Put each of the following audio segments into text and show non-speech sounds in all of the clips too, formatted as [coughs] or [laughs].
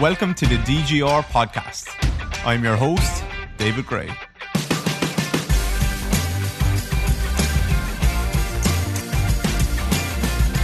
Welcome to the DGR podcast. I'm your host, David Grey.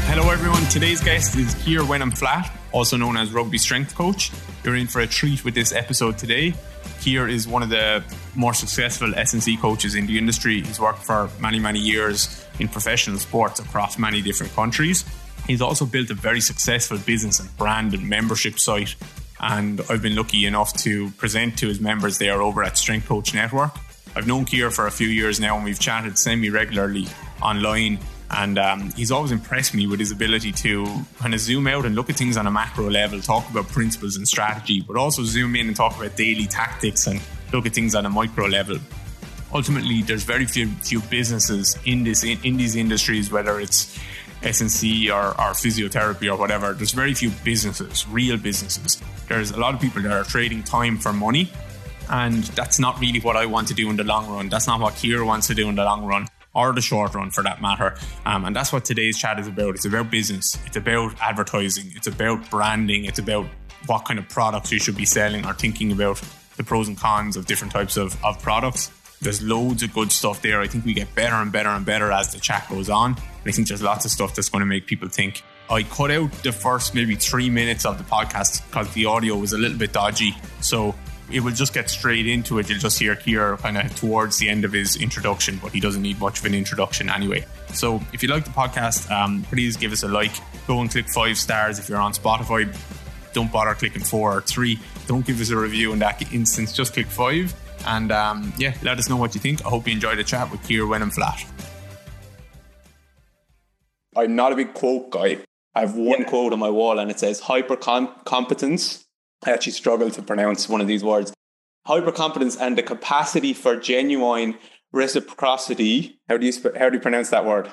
Hello, everyone. Today's guest is Keir Wenham Flatt, also known as Rugby Strength Coach. You're in for a treat with this episode today. Keir is one of the more successful S&C coaches in the industry. He's worked for many, many years in professional sports across many different countries. He's also built a very successful business and brand and membership site. And I've been lucky enough to present to his members there over at Strength Coach Network. I've known Keir for a few years now and we've chatted semi regularly online and um, he's always impressed me with his ability to kind of zoom out and look at things on a macro level, talk about principles and strategy, but also zoom in and talk about daily tactics and look at things on a micro level. Ultimately, there's very few, few businesses in this in, in these industries, whether it's S&C or, or physiotherapy or whatever. There's very few businesses, real businesses. There's a lot of people that are trading time for money, and that's not really what I want to do in the long run. That's not what Keir wants to do in the long run or the short run for that matter. Um, and that's what today's chat is about. It's about business, it's about advertising, it's about branding, it's about what kind of products you should be selling or thinking about the pros and cons of different types of, of products. There's loads of good stuff there. I think we get better and better and better as the chat goes on. And I think there's lots of stuff that's going to make people think. I cut out the first maybe three minutes of the podcast because the audio was a little bit dodgy. So it will just get straight into it. You'll just hear Keir kind of towards the end of his introduction, but he doesn't need much of an introduction anyway. So if you like the podcast, um, please give us a like. Go and click five stars if you're on Spotify. Don't bother clicking four or three. Don't give us a review in that instance. Just click five. And um, yeah, let us know what you think. I hope you enjoyed the chat with Keir Wenham Flatt. I'm not a big quote guy. I have one yeah. quote on my wall and it says hyper competence I actually struggle to pronounce one of these words. Hypercompetence and the capacity for genuine reciprocity. How do you how do you pronounce that word?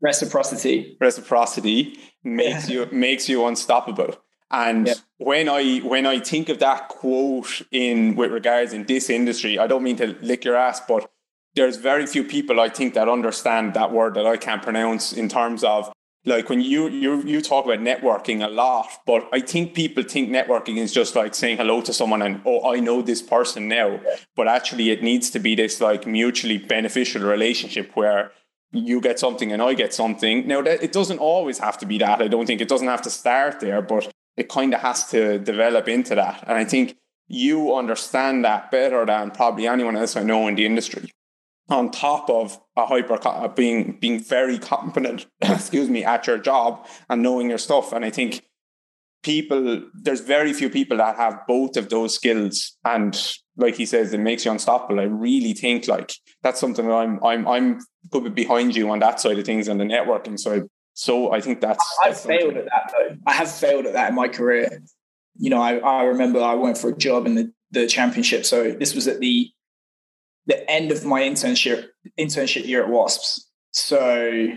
Reciprocity. Reciprocity makes yeah. you makes you unstoppable. And yeah. when I when I think of that quote in with regards in this industry, I don't mean to lick your ass, but there's very few people I think that understand that word that I can't pronounce in terms of like when you you you talk about networking a lot, but I think people think networking is just like saying hello to someone and oh I know this person now, but actually it needs to be this like mutually beneficial relationship where you get something and I get something. Now that it doesn't always have to be that. I don't think it doesn't have to start there, but it kind of has to develop into that. And I think you understand that better than probably anyone else I know in the industry. On top of a hyper uh, being being very competent [coughs] excuse me at your job and knowing your stuff. And i think people there's very few people that have both of those skills. And like he says it makes you unstoppable. I really think like that's something that i'm i'm i'm good be behind you on that side of things and the networking side so i think that's i've failed at that though. I have failed at that in my career. You know i, I remember i went for a job in the the championship. So this was at the the end of my internship internship year at Wasps. So,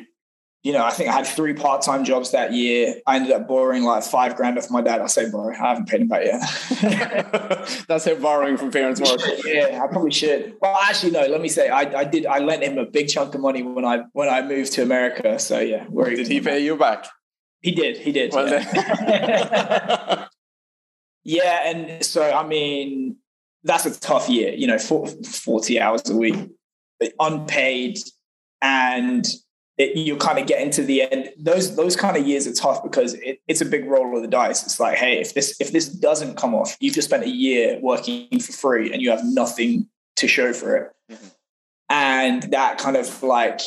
you know, I think I had three part time jobs that year. I ended up borrowing like five grand off my dad. I say borrow. I haven't paid him back yet. [laughs] That's how borrowing from parents works. yeah, I probably should. Well, actually, no. Let me say, I, I did. I lent him a big chunk of money when I when I moved to America. So yeah, did he pay you back? He did. He did. Well, yeah. [laughs] [laughs] yeah, and so I mean, that's a tough year, you know, 40 hours a week, unpaid, and it, you kind of get into the end. Those those kind of years are tough because it, it's a big roll of the dice. It's like, hey, if this if this doesn't come off, you've just spent a year working for free and you have nothing to show for it. Mm-hmm. And that kind of like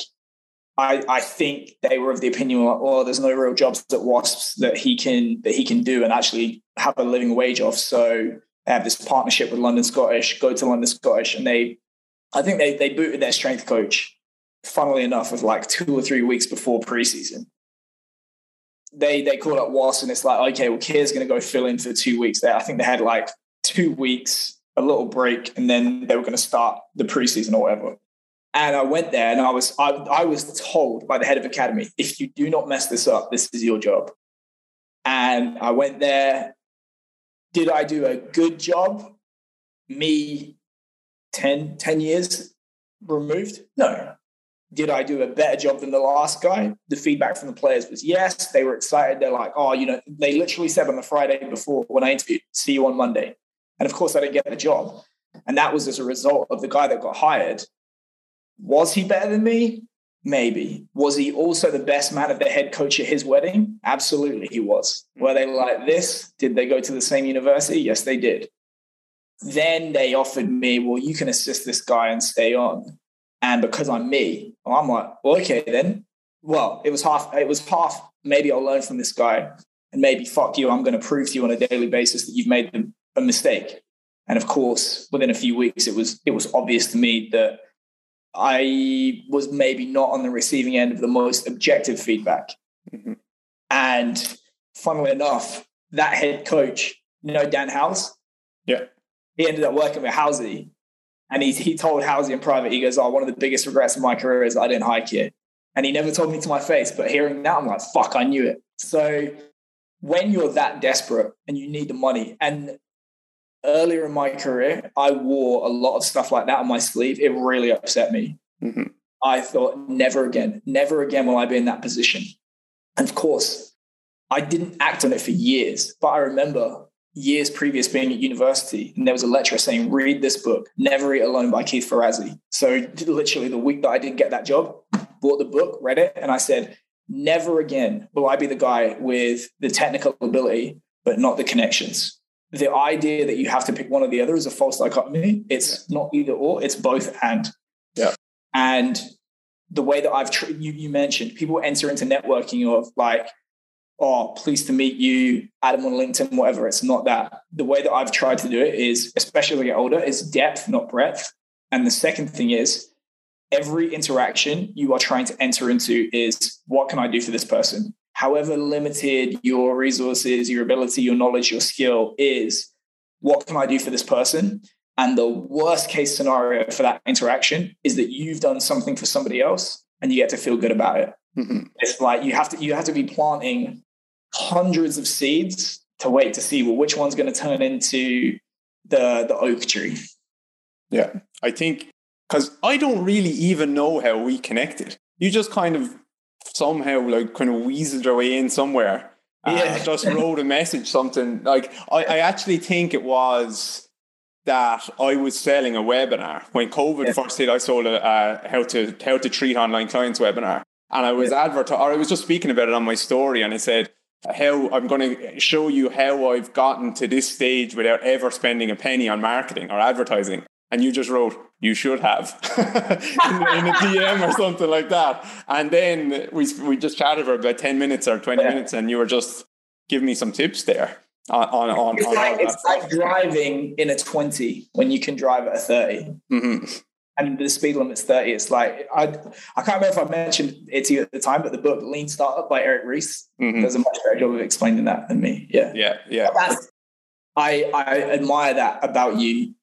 I, I think they were of the opinion, well, oh, there's no real jobs at Wasps that he can that he can do and actually have a living wage off. So they have this partnership with London Scottish, go to London Scottish, and they, I think they they booted their strength coach, funnily enough, with like two or three weeks before preseason. They they called up Wasp and it's like, okay, well, Keir's going to go fill in for two weeks there. I think they had like two weeks, a little break, and then they were going to start the preseason or whatever. And I went there and I was I, I was told by the head of academy, if you do not mess this up, this is your job. And I went there did I do a good job? Me 10, 10 years removed? No. Did I do a better job than the last guy? The feedback from the players was yes. They were excited. They're like, oh, you know, they literally said on the Friday before when I interviewed, see you on Monday. And of course, I didn't get the job. And that was as a result of the guy that got hired. Was he better than me? Maybe. Was he also the best man of the head coach at his wedding? Absolutely, he was. Hmm. Were they like this? Did they go to the same university? Yes, they did. Then they offered me, well, you can assist this guy and stay on. And because I'm me, I'm like, well, okay, then. Well, it was half, it was half, maybe I'll learn from this guy and maybe fuck you, I'm going to prove to you on a daily basis that you've made a mistake. And of course, within a few weeks, it was, it was obvious to me that I was maybe not on the receiving end of the most objective feedback. Mm-hmm. And funnily enough, that head coach, you know, Dan House. Yeah. He ended up working with Housey. And he, he told Housey in private, he goes, Oh, one of the biggest regrets of my career is I didn't hike here. And he never told me to my face. But hearing that, I'm like, fuck, I knew it. So when you're that desperate and you need the money, and earlier in my career, I wore a lot of stuff like that on my sleeve. It really upset me. Mm-hmm. I thought, never again, never again will I be in that position. And of course, I didn't act on it for years, but I remember years previous being at university, and there was a lecturer saying, read this book, Never Eat Alone by Keith Ferrazzi. So literally the week that I didn't get that job, bought the book, read it, and I said, never again will I be the guy with the technical ability, but not the connections the idea that you have to pick one or the other is a false dichotomy. It's yeah. not either or, it's both and. Yeah. And the way that I've, tr- you, you mentioned, people enter into networking of like, oh, pleased to meet you, Adam on LinkedIn, whatever. It's not that. The way that I've tried to do it is, especially when I get older, is depth, not breadth. And the second thing is, every interaction you are trying to enter into is what can I do for this person? however limited your resources, your ability, your knowledge, your skill is, what can I do for this person? And the worst case scenario for that interaction is that you've done something for somebody else and you get to feel good about it. Mm-hmm. It's like you have to you have to be planting hundreds of seeds to wait to see well which one's going to turn into the the oak tree. Yeah, I think because I don't really even know how we connected. You just kind of somehow like kind of weaseled their way in somewhere. Yeah. Uh, [laughs] just wrote a message, something like I, I actually think it was that I was selling a webinar when COVID yeah. first hit. I sold a uh, how to how to treat online clients webinar, and I was yeah. advertising, or I was just speaking about it on my story, and I said how I'm going to show you how I've gotten to this stage without ever spending a penny on marketing or advertising and you just wrote you should have [laughs] in, in, a DM or something like that. And then we we just chatted for about ten minutes or twenty yeah. minutes, and you were just giving me some tips there. On, on, on, it's, like, it's like, driving in a 20 when you can drive at a 30. Mm-hmm. And the speed limit's 30. It's like, I, I can't remember if I mentioned it to you at the time, but the book Lean Startup by Eric Ries mm-hmm. does a much better job of explaining that than me. Yeah. Yeah. Yeah. I, I admire that about you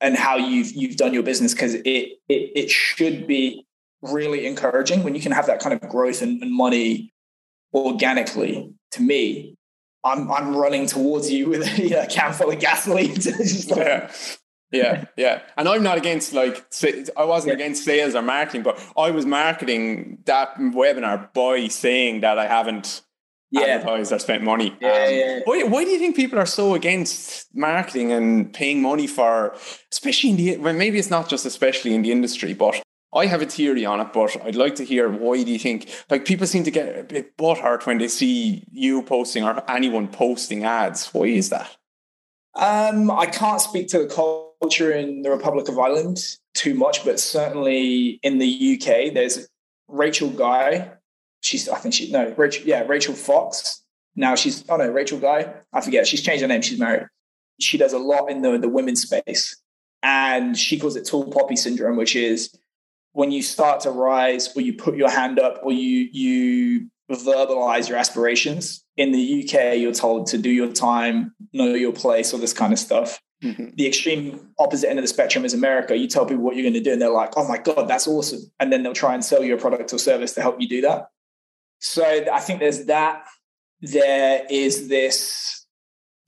and how you've you've done your business because it, it it should be really encouraging when you can have that kind of growth and, and money organically. To me, I'm I'm running towards you with a, a can full of gasoline. like, [laughs] yeah. Yeah, yeah. And I'm not against like I wasn't yeah. against sales or marketing, but I was marketing that webinar by saying that I haven't yeah. advertised or spent money. Yeah, um, yeah. Why, why do you think people are so against marketing and paying money for, especially in the, well, maybe it's not just especially in the industry, but I have a theory on it, but I'd like to hear why do you think, like people seem to get a bit butthurt when they see you posting or anyone posting ads. Why is that? Um, I can't speak to the culture in the Republic of Ireland too much, but certainly in the UK, there's Rachel Guy, she's I think she no Rachel yeah Rachel Fox. Now she's oh no Rachel Guy I forget she's changed her name she's married. She does a lot in the the women's space, and she calls it tall poppy syndrome, which is when you start to rise or you put your hand up or you you verbalize your aspirations. In the UK, you're told to do your time, know your place, all this kind of stuff. Mm-hmm. The extreme opposite end of the spectrum is America. You tell people what you're going to do, and they're like, "Oh my god, that's awesome!" And then they'll try and sell you a product or service to help you do that. So I think there's that. There is this,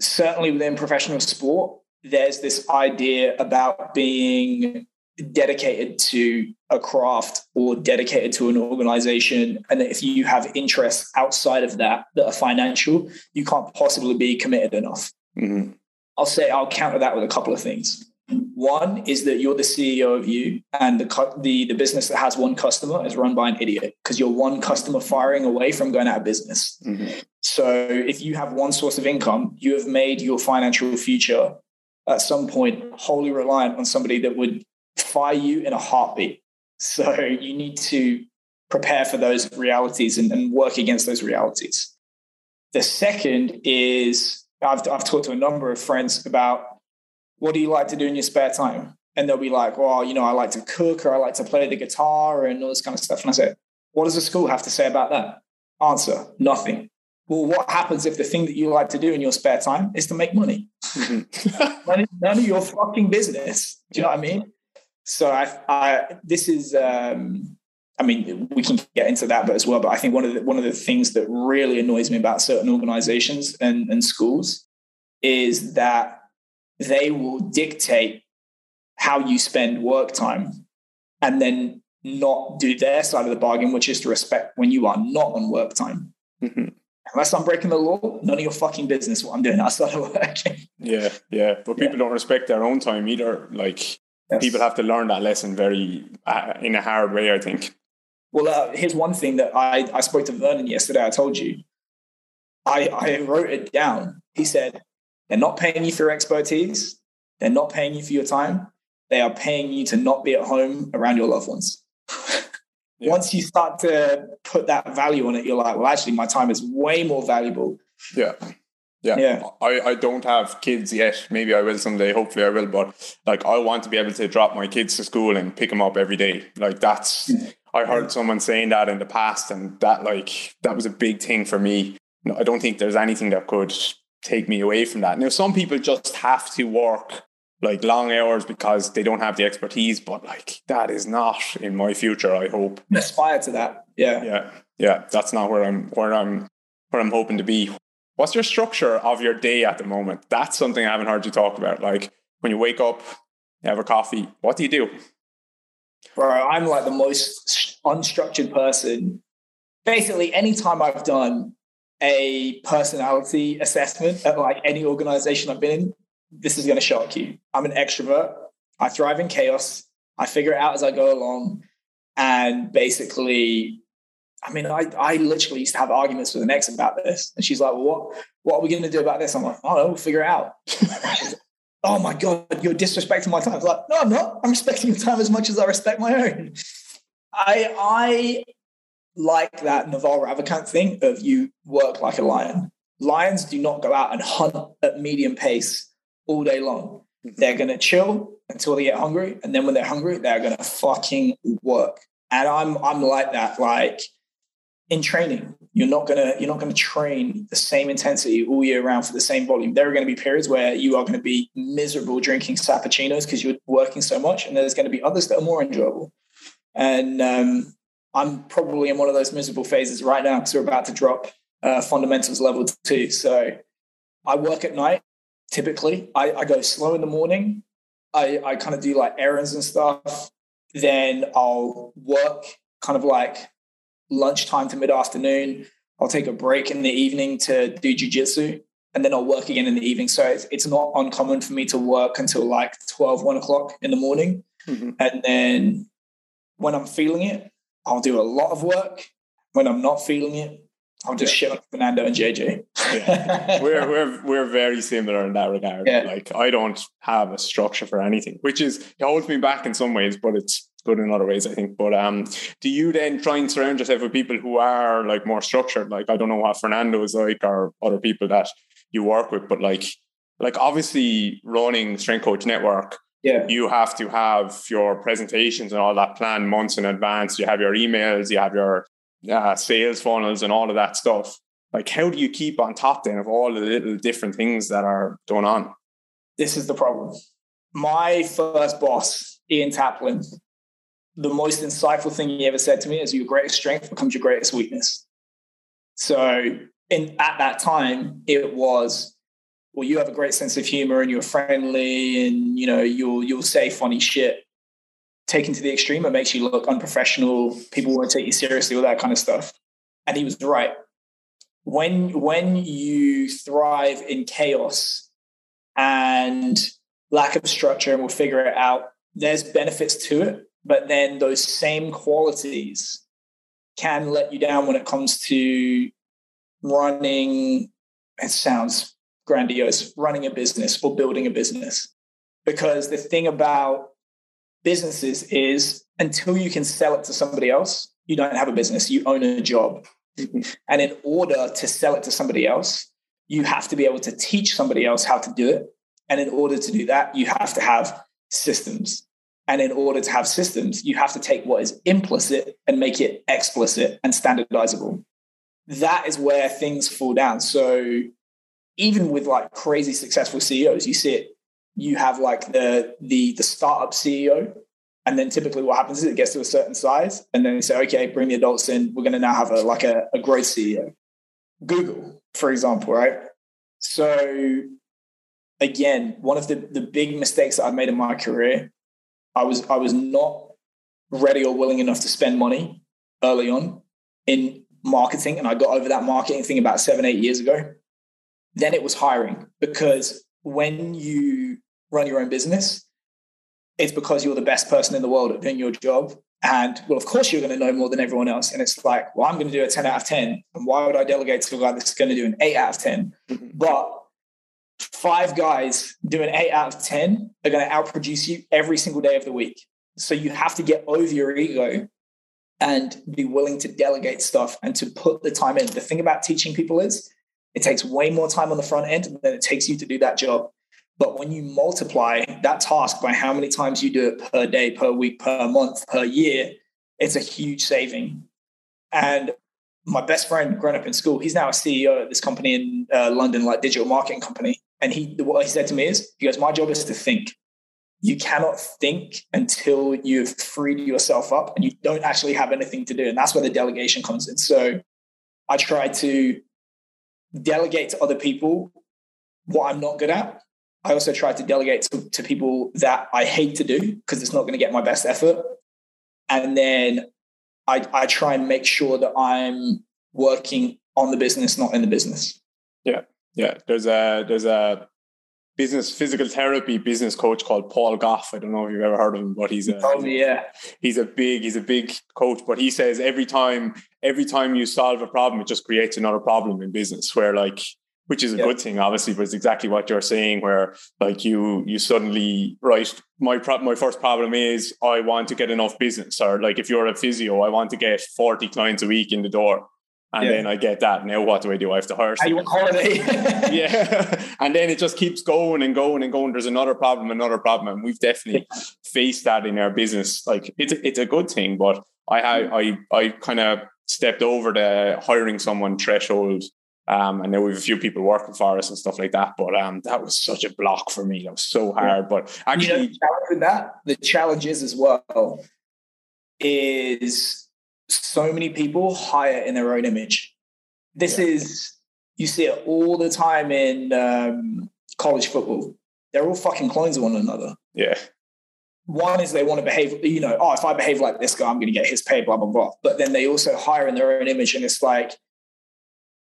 certainly within professional sport, there's this idea about being dedicated to a craft or dedicated to an organization and if you have interests outside of that that are financial you can't possibly be committed enough mm-hmm. I'll say i'll counter that with a couple of things one is that you're the ceo of you and the, the, the business that has one customer is run by an idiot because you're one customer firing away from going out of business mm-hmm. so if you have one source of income you have made your financial future at some point wholly reliant on somebody that would fire you in a heartbeat. So you need to prepare for those realities and, and work against those realities. The second is I've, I've talked to a number of friends about what do you like to do in your spare time? And they'll be like, well, you know, I like to cook or I like to play the guitar and all this kind of stuff. And I say, what does the school have to say about that? Answer, nothing. Well, what happens if the thing that you like to do in your spare time is to make money? Mm-hmm. [laughs] none of your fucking business. Do you know what I mean? So I, I this is um, I mean, we can get into that but as well. But I think one of the one of the things that really annoys me about certain organizations and, and schools is that they will dictate how you spend work time and then not do their side of the bargain, which is to respect when you are not on work time. Mm-hmm. Unless I'm breaking the law, none of your fucking business what I'm doing outside of work. [laughs] yeah, yeah. But people yeah. don't respect their own time either. Like Yes. People have to learn that lesson very uh, in a hard way, I think. Well, uh, here's one thing that I, I spoke to Vernon yesterday. I told you. I, I wrote it down. He said, they're not paying you for your expertise. They're not paying you for your time. They are paying you to not be at home around your loved ones. [laughs] yeah. Once you start to put that value on it, you're like, well, actually, my time is way more valuable. Yeah. Yeah. yeah. I, I don't have kids yet. Maybe I will someday. Hopefully I will. But like I want to be able to drop my kids to school and pick them up every day. Like that's I heard someone saying that in the past and that like that was a big thing for me. No, I don't think there's anything that could take me away from that. Now some people just have to work like long hours because they don't have the expertise, but like that is not in my future, I hope. Aspire to that. Yeah. Yeah. Yeah. That's not where I'm where I'm where I'm hoping to be. What's your structure of your day at the moment? That's something I haven't heard you talk about. Like when you wake up, you have a coffee, what do you do? Bro, I'm like the most unstructured person. Basically, anytime I've done a personality assessment at like any organization I've been in, this is going to shock you. I'm an extrovert. I thrive in chaos. I figure it out as I go along. And basically, I mean, I, I literally used to have arguments with an ex about this. And she's like, well, what, what are we going to do about this? I'm like, oh, we'll figure it out. [laughs] oh my God, you're disrespecting my time. Like, no, I'm not. I'm respecting your time as much as I respect my own. I, I like that Naval Ravikant thing of you work like a lion. Lions do not go out and hunt at medium pace all day long. Mm-hmm. They're going to chill until they get hungry. And then when they're hungry, they're going to fucking work. And I'm, I'm like that. Like, in training. You're not gonna you're not gonna train the same intensity all year round for the same volume. There are going to be periods where you are going to be miserable drinking sappuccinos because you're working so much and there's going to be others that are more enjoyable. And um, i'm probably in one of those miserable phases right now because we're about to drop uh, fundamentals level two. So i work at night typically. I, I go slow in the morning. I, I kind of do like errands and stuff. Then i'll work kind of like lunchtime to mid afternoon. I'll take a break in the evening to do jujitsu and then I'll work again in the evening. So it's, it's not uncommon for me to work until like 12, 1 o'clock in the morning. Mm-hmm. And then when I'm feeling it, I'll do a lot of work. When I'm not feeling it, I'll just yeah. shit on Fernando and JJ. yeah. [laughs] We're we're we're very similar in that regard. Yeah. Like I don't have a structure for anything, which is it holds me back in some ways, but it's good in other ways, I think. But um, do you then try and surround yourself with people who are like more structured? Like I don't know what Fernando is like, or other people that you work with, but like like obviously running Strength Coach Network. Yeah. You have to have your presentations and all that planned months in advance. You have your emails, you have your uh, sales funnels, and all of that stuff. Like, how do you keep on top then of all the little different things that are going on? This is the problem. My first boss, Ian Taplin, the most insightful thing he ever said to me is your greatest strength becomes your greatest weakness. So in at that time, it was, well, you have a great sense of humor and you're friendly and you know, you'll you'll say funny shit. taken to the extreme. It makes you look unprofessional. People won't take you seriously, all that kind of stuff. And he was right. When when you thrive in chaos and lack of structure, and we'll figure it out, there's benefits to it. But then those same qualities can let you down when it comes to running. It sounds grandiose, running a business or building a business. Because the thing about businesses is until you can sell it to somebody else, you don't have a business, you own a job. [laughs] and in order to sell it to somebody else, you have to be able to teach somebody else how to do it. And in order to do that, you have to have systems. And in order to have systems, you have to take what is implicit and make it explicit and standardizable. That is where things fall down. So even with like crazy successful CEOs, you see it you have like the the the startup CEO, and then typically what happens is it gets to a certain size, and then they say, okay, bring the adults in. We're going to now have a like a, a growth CEO. Google, for example, right? So again, one of the the big mistakes that I've made in my career, I was I was not ready or willing enough to spend money early on in marketing, and I got over that marketing thing about seven eight years ago. Then it was hiring because when you run your own business, it's because you're the best person in the world at doing your job. And well, of course, you're going to know more than everyone else. And it's like, well, I'm going to do a 10 out of 10. And why would I delegate to a guy that's going to do an 8 out of 10? Mm-hmm. But five guys doing 8 out of 10 are going to outproduce you every single day of the week. So you have to get over your ego and be willing to delegate stuff and to put the time in. The thing about teaching people is it takes way more time on the front end than it takes you to do that job. But when you multiply that task by how many times you do it per day, per week, per month, per year, it's a huge saving. And my best friend growing up in school, he's now a CEO at this company in uh, London, like digital marketing company. And he, what he said to me is, he goes, my job is to think. You cannot think until you've freed yourself up and you don't actually have anything to do. And that's where the delegation comes in. So I try to delegate to other people what I'm not good at I also try to delegate to, to people that I hate to do because it's not going to get my best effort. And then I, I try and make sure that I'm working on the business, not in the business. Yeah. Yeah. There's a, there's a business physical therapy business coach called Paul Gough. I don't know if you've ever heard of him, but he's a, oh, yeah. he's a big, he's a big coach, but he says every time, every time you solve a problem, it just creates another problem in business where like, which is a yeah. good thing, obviously, but it's exactly what you're saying, where like you you suddenly right. My pro- my first problem is I want to get enough business, or like if you're a physio, I want to get forty clients a week in the door. And yeah. then I get that. Now what do I do? I have to hire. Someone. holiday. [laughs] [laughs] yeah, and then it just keeps going and going and going. There's another problem, another problem, and we've definitely yeah. faced that in our business. Like it's it's a good thing, but I I I kind of stepped over the hiring someone threshold um, and now we have a few people working for us and stuff like that. But um, that was such a block for me. That was so hard. But actually, you know, with that, the challenge is as well is so many people hire in their own image. This yeah. is you see it all the time in um, college football. They're all fucking clones of one another. Yeah. One is they want to behave, you know, oh, if I behave like this guy, I'm going to get his pay, blah, blah, blah. But then they also hire in their own image. And it's like,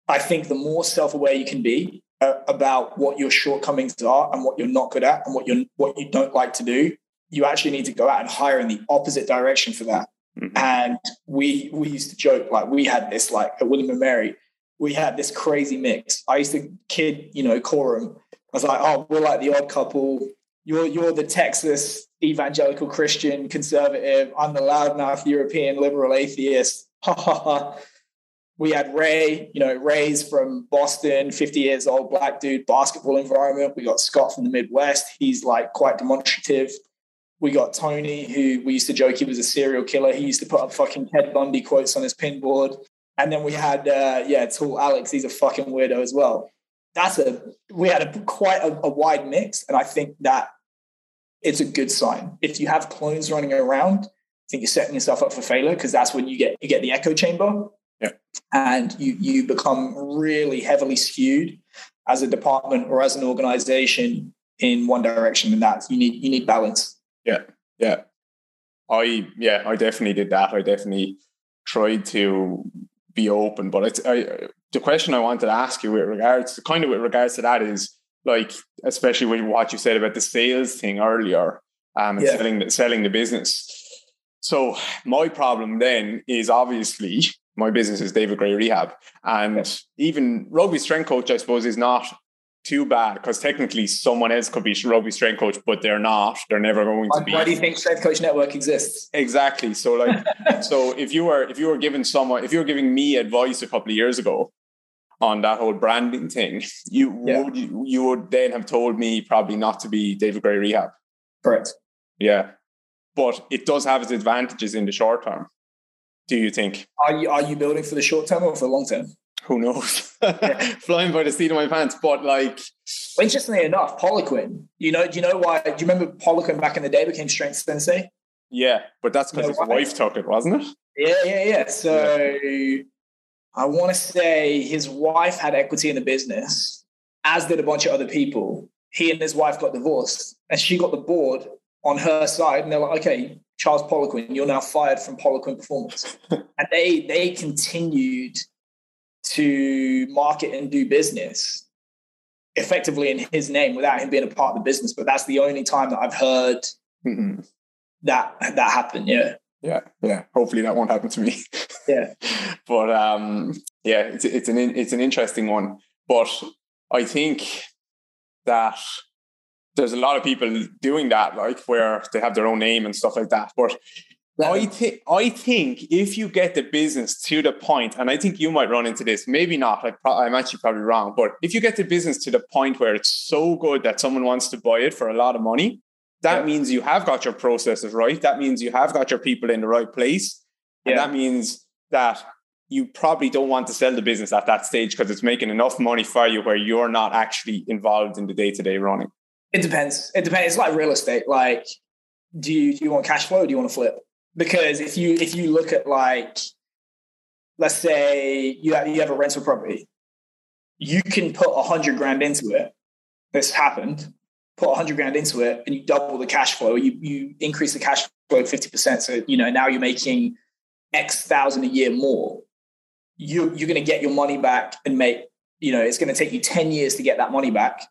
I think the more self-aware you can be uh, about what your shortcomings are and what you're not good at and what you're, what you don't like to do, you actually need to go out and hire in the opposite direction for that. Mm-hmm. And we we used to joke like we had this like at William and Mary, we had this crazy mix. I used to kid, you know, quorum. I was like, oh, we're like the odd couple. You're you're the Texas evangelical Christian conservative. I'm the loudmouth European liberal atheist. [laughs] We had Ray, you know, Ray's from Boston, 50 years old, black dude, basketball environment. We got Scott from the Midwest. He's like quite demonstrative. We got Tony, who we used to joke he was a serial killer. He used to put up fucking Ted Bundy quotes on his pinboard. And then we had, uh, yeah, Tall Alex. He's a fucking weirdo as well. That's a, we had a quite a, a wide mix. And I think that it's a good sign. If you have clones running around, I think you're setting yourself up for failure because that's when you get, you get the echo chamber yeah. And you you become really heavily skewed as a department or as an organization in one direction, and that's you need you need balance. Yeah, yeah. I yeah, I definitely did that. I definitely tried to be open, but it's I, the question I wanted to ask you with regards to kind of with regards to that is like especially with what you said about the sales thing earlier um, and yeah. selling the, selling the business. So my problem then is obviously my business is David Grey Rehab, and yeah. even rugby strength coach, I suppose, is not too bad because technically someone else could be rugby strength coach, but they're not. They're never going to be. Why do you think Strength Coach Network exists? Exactly. So like, [laughs] so if you were if you were giving someone if you were giving me advice a couple of years ago on that whole branding thing, you yeah. would you would then have told me probably not to be David Grey Rehab. Correct. Yeah, but it does have its advantages in the short term. Do you think? Are you are you building for the short term or for the long term? Who knows? [laughs] [laughs] Flying by the seat of my pants. But like, interestingly enough, Poliquin. You know, do you know why? Do you remember Poliquin back in the day became strength sensei? Yeah, but that's because you know his why? wife took it, wasn't it? Yeah, yeah, yeah. So yeah. I want to say his wife had equity in the business, as did a bunch of other people. He and his wife got divorced, and she got the board on her side, and they're like, "Okay, Charles Poliquin, you're now fired from Poliquin Performance," [laughs] and they they continued to market and do business effectively in his name without him being a part of the business. But that's the only time that I've heard mm-hmm. that that happen. Yeah. Yeah, yeah. Hopefully that won't happen to me. Yeah. [laughs] but um, yeah, it's it's an it's an interesting one. But I think that there's a lot of people doing that, like where they have their own name and stuff like that. But I think I think if you get the business to the point, and I think you might run into this, maybe not. Like I'm actually probably wrong, but if you get the business to the point where it's so good that someone wants to buy it for a lot of money, that yeah. means you have got your processes right. That means you have got your people in the right place, and yeah. that means that you probably don't want to sell the business at that stage because it's making enough money for you where you're not actually involved in the day to day running. It depends. It depends. It's like real estate. Like, do you do you want cash flow or do you want to flip? Because if you if you look at like let's say you have, you have a rental property you can put a hundred grand into it. This happened. Put a hundred grand into it and you double the cash flow. You you increase the cash flow 50% so you know now you're making x thousand a year more. You you're going to get your money back and make you know it's going to take you 10 years to get that money back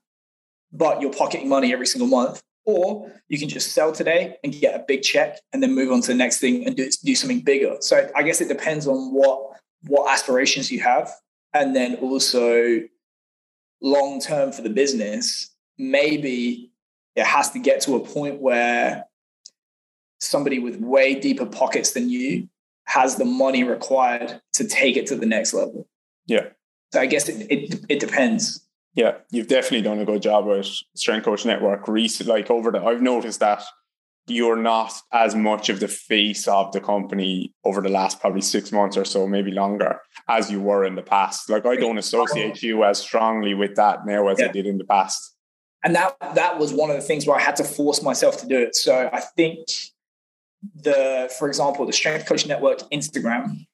but you're pocketing money every single month or you can just sell today and get a big check and then move on to the next thing and do, do something bigger. So I guess it depends on what what aspirations you have. And then also long term for the business, maybe it has to get to a point where somebody with way deeper pockets than you has the money required to take it to the next level. Yeah. So I guess it, it, it depends. Yeah, you've definitely done a good job with Strength Coach Network. Recently, like over the, I've noticed that you're not as much of the face of the company over the last probably six months or so, maybe longer, as you were in the past. Like I don't associate you as strongly with that now as yeah. I did in the past. And that that was one of the things where I had to force myself to do it. So I think the, for example, the Strength Coach Network Instagram,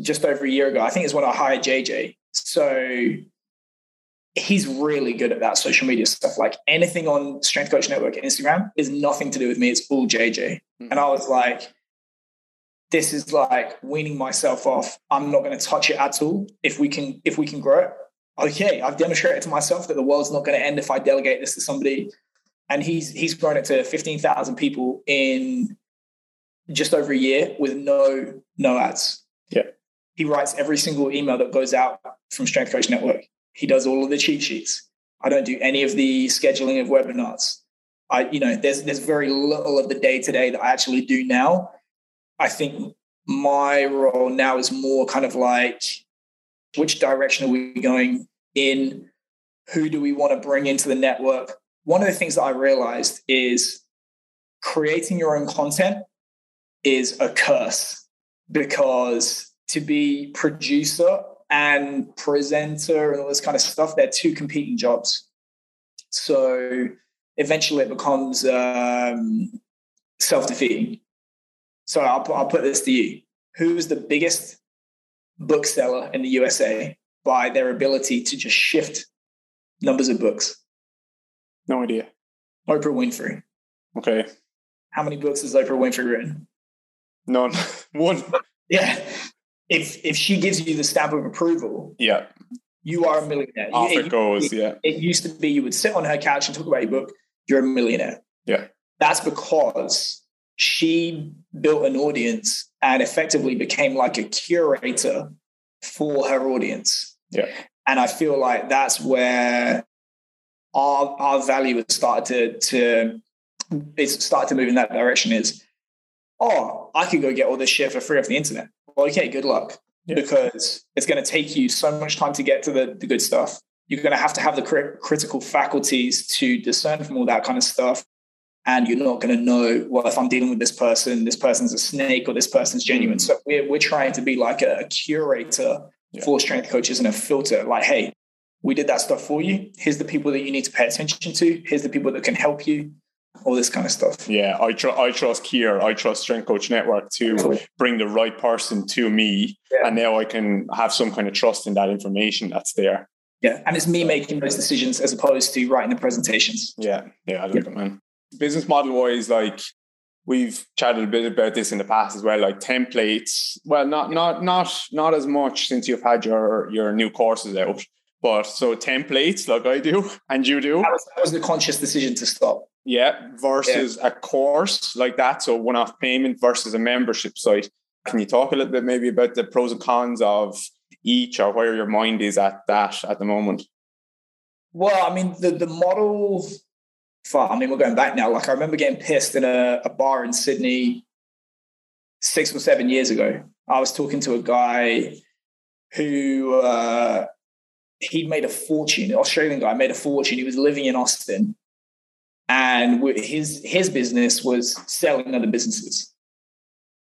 just over a year ago, I think is when I hired JJ. So he's really good at that social media stuff. Like anything on Strength Coach Network Instagram is nothing to do with me. It's all JJ. Mm-hmm. And I was like, this is like weaning myself off. I'm not going to touch it at all. If we can, if we can grow it, okay. I've demonstrated to myself that the world's not going to end if I delegate this to somebody. And he's he's grown it to fifteen thousand people in just over a year with no no ads. Yeah. He writes every single email that goes out from Strength Coach Network. He does all of the cheat sheets. I don't do any of the scheduling of webinars. I, you know, there's there's very little of the day to day that I actually do now. I think my role now is more kind of like which direction are we going in? Who do we want to bring into the network? One of the things that I realized is creating your own content is a curse because to be producer and presenter and all this kind of stuff, they're two competing jobs. So eventually it becomes um, self defeating. So I'll, I'll put this to you Who's the biggest bookseller in the USA by their ability to just shift numbers of books? No idea. Oprah Winfrey. Okay. how many books has Oprah Winfrey written? None. [laughs] One. Yeah. If if she gives you the stamp of approval, yeah, you are a millionaire. Off it, it goes. Yeah. It used to be you would sit on her couch and talk about your book. You're a millionaire. Yeah. That's because she built an audience and effectively became like a curator for her audience. Yeah. And I feel like that's where our our value has started to to it's started to move in that direction is oh, I could go get all this shit for free off the internet. Well, okay, good luck. Yeah. Because it's going to take you so much time to get to the, the good stuff. You're going to have to have the crit- critical faculties to discern from all that kind of stuff. And you're not going to know, well, if I'm dealing with this person, this person's a snake or this person's genuine. Mm. So we're, we're trying to be like a, a curator yeah. for strength coaches and a filter like, hey, we did that stuff for you. Here's the people that you need to pay attention to. Here's the people that can help you all this kind of stuff. Yeah, I, tr- I trust Keir, I trust Strength Coach Network to bring the right person to me. Yeah. And now I can have some kind of trust in that information that's there. Yeah, and it's me making those decisions as opposed to writing the presentations. Yeah, yeah, I like yeah. it, man. Business model wise, like we've chatted a bit about this in the past as well, like templates. Well, not not not not as much since you've had your your new courses out. But so templates like I do and you do. That was, that was the conscious decision to stop. Yeah, versus yeah. a course like that. So one off payment versus a membership site. Can you talk a little bit maybe about the pros and cons of each or where your mind is at that at the moment? Well, I mean, the, the model, for, I mean, we're going back now. Like, I remember getting pissed in a, a bar in Sydney six or seven years ago. I was talking to a guy who uh, he made a fortune, an Australian guy made a fortune. He was living in Austin and his his business was selling other businesses.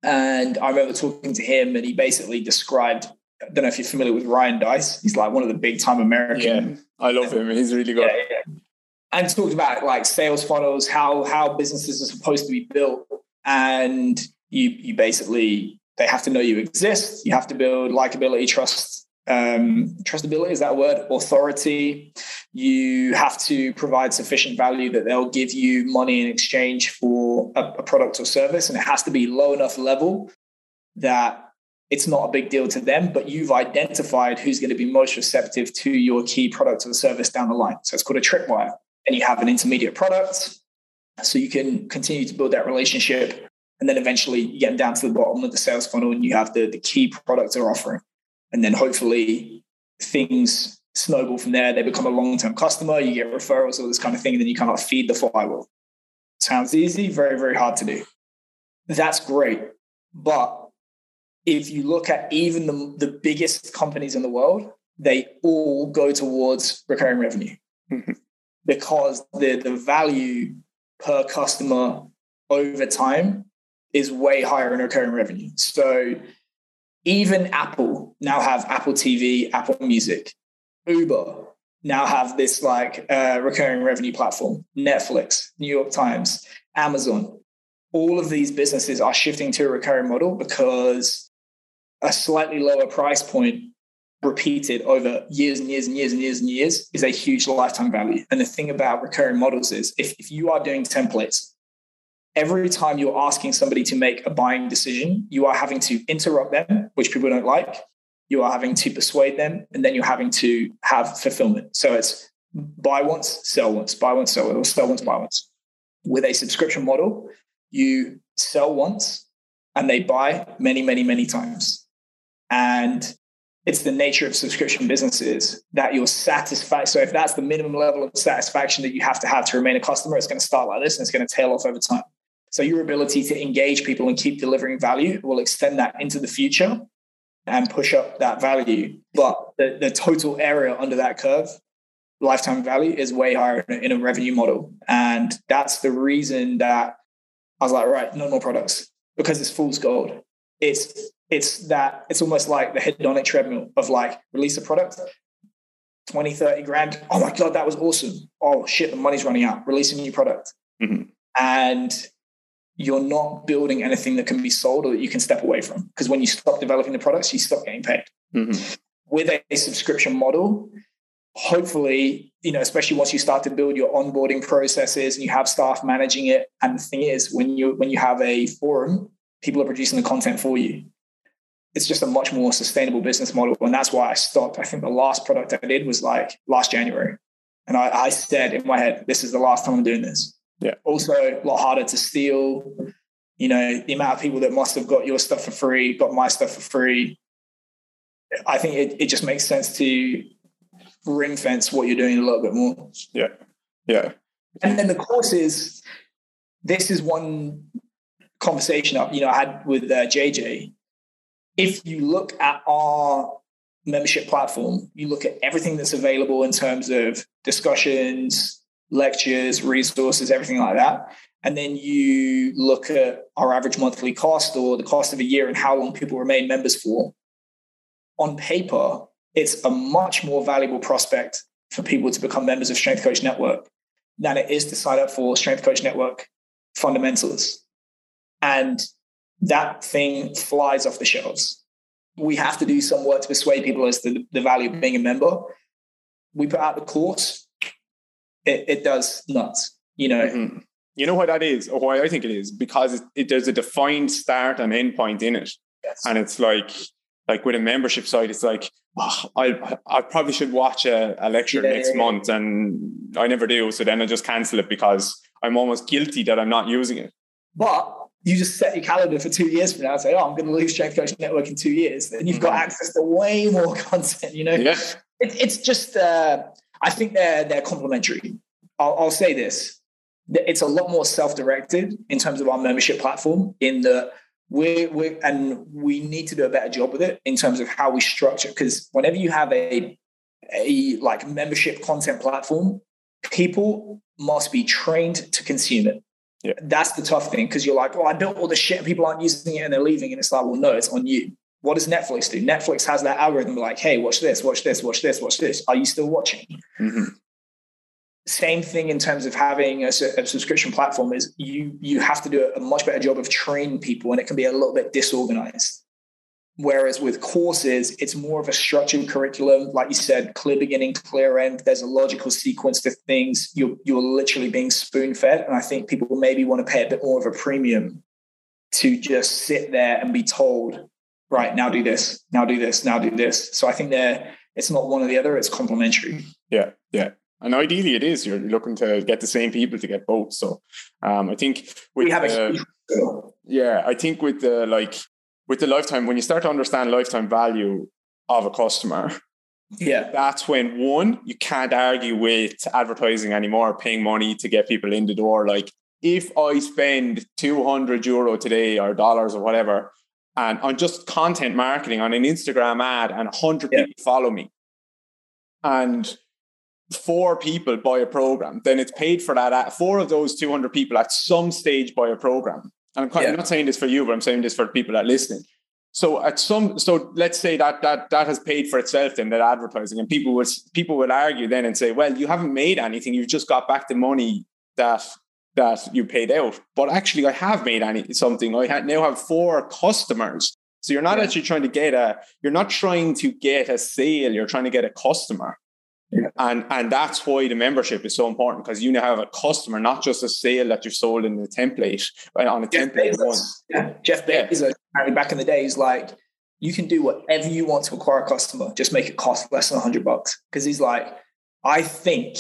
And I remember talking to him, and he basically described. I don't know if you're familiar with Ryan Deiss. He's like one of the big time American. Yeah, I love him. He's really good. Yeah, yeah. And talked about like sales funnels, how how businesses are supposed to be built, and you you basically they have to know you exist. You have to build likability, trust, um, trustability is that word? Authority. You have to provide sufficient value that they'll give you money in exchange for a, a, product or service and it has to be low enough level that it's not a big deal to them but you've identified who's going to be most receptive to your key product or service down the line. So it's called a tripwire and you have an intermediate product so you can continue to build that relationship and then eventually you get down to the bottom of the sales funnel and you have the, the key product or offering and then hopefully things snowball from there. They become a long term customer, you get referrals, all this kind of thing, and then you kind of feed the flywheel. Sounds easy, very, very hard to do. That's great. But if you look at even the, the biggest companies in the world, they all go towards recurring revenue mm-hmm. because the, the value per customer over time is way higher in recurring revenue. So even Apple now have Apple TV, Apple Music, Uber now have this like uh, recurring revenue platform, Netflix, New York Times, Amazon. All of these businesses are shifting to a recurring model because a slightly lower price point repeated over years and years and years and years and years is a huge lifetime value. And the thing about recurring models is if, if you are doing templates every time you're asking somebody to make a buying decision, you are having to interrupt them, which people don't like. You are having to persuade them, and then you're having to have fulfillment. So it's buy once, sell once, buy once, sell once, sell once, buy once. With a subscription model, you sell once and they buy many, many, many times. And it's the nature of subscription businesses that you're satisfied. So if that's the minimum level of satisfaction that you have to have to remain a customer, it's going to start like this and it's going to tail off over time. So your ability to engage people and keep delivering value will extend that into the future and push up that value. But the, the total area under that curve, lifetime value, is way higher in a, in a revenue model. And that's the reason that I was like, right, no more products because it's fool's gold. It's it's that it's almost like the hedonic treadmill of like release a product 20 30 grand oh my god that was awesome oh shit the money's running out release a new product mm-hmm. and you're not building anything that can be sold or that you can step away from. Because when you stop developing the products, you stop getting paid. Mm-hmm. With a, a subscription model, hopefully, you know, especially once you start to build your onboarding processes and you have staff managing it. And the thing is, when you when you have a forum, people are producing the content for you. It's just a much more sustainable business model. And that's why I stopped. I think the last product I did was like last January. And I, I said in my head, this is the last time I'm doing this. Yeah. Also, a lot harder to steal. You know, the amount of people that must have got your stuff for free, got my stuff for free. I think it, it just makes sense to ring fence what you're doing a little bit more. Yeah. Yeah. And then the courses, this is one conversation you know I had with uh, JJ. If you look at our membership platform, you look at everything that's available in terms of discussions, lectures, resources, everything like that. And then you look at our average monthly cost or the cost of a year and how long people remain members for. On paper, it's a much more valuable prospect for people to become members of Strength Coach Network than it is to sign up for Strength Coach Network fundamentals. And that thing flies off the shelves. We have to do some work to persuade people as to the value of being a member. We put out the course, it, it does nuts, you know. Mm-hmm. You know why that is, or why I think it is, because it, it, there's a defined start and end point in it. Yes. And it's like, like with a membership site, it's like, oh, I I probably should watch a, a lecture yeah, next yeah, month, and I never do. So then I just cancel it because I'm almost guilty that I'm not using it. But you just set your calendar for two years from now and say, oh, I'm going to leave Strength Coach Network in two years. And you've got mm-hmm. access to way more [laughs] content, you know? Yeah. It, it's just, uh, I think they're, they're complementary. I'll, I'll say this. It's a lot more self-directed in terms of our membership platform in the we we and we need to do a better job with it in terms of how we structure because whenever you have a a like membership content platform people must be trained to consume it yeah. That's the tough thing because you're like, oh, I built all this shit and people aren't using it and they're leaving. And it's like, well, no, it's on you. What does Netflix do? Netflix has that algorithm like, hey, watch this, watch this, watch this, watch this. Are you still watching? Mm-hmm. Same thing in terms of having a, a, subscription platform is you you have to do a much better job of training people and it can be a little bit disorganized. Whereas with courses, it's more of a structured curriculum. Like you said, clear beginning, clear end. There's a logical sequence to things. You're, you're literally being spoon fed. And I think people maybe want to pay a bit more of a premium to just sit there and be told, right, now do this, now do this, now do this. So I think there, it's not one or the other, it's complementary. Yeah, yeah. And ideally, it is. You're looking to get the same people to get both. So um, I think with, we have a yeah, I think with the like with the lifetime, when you start to understand lifetime value of a customer, yeah, that's when one, you can't argue with advertising anymore, paying money to get people in the door. Like if I spend 200 euro today or dollars or whatever, and on just content marketing on an Instagram ad, and 100 yeah. people follow me, and four people buy a program, then it's paid for that. Ad. Four of those 200 people at some stage buy a program. And I'm, quite, yeah. I'm not saying this for you, but I'm saying this for people that are listening. So at some, so let's say that that that has paid for itself then that advertising, and people will people will argue then and say, well, you haven't made anything, you've just got back the money that that you paid out. But actually, I have made any something. I now have four customers. So you're not yeah. actually trying to get a, you're not trying to get a sale. You're trying to get a customer. Yeah. And and that's why the membership is so important because you now have a customer, not just a sale that you've sold in the template uh, on a Jeff template Bezos. one. Yeah. Jeff Bezos, apparently back in the days, like, you can do whatever you want to acquire a customer, just make it cost less than hundred bucks. Because he's like, I think,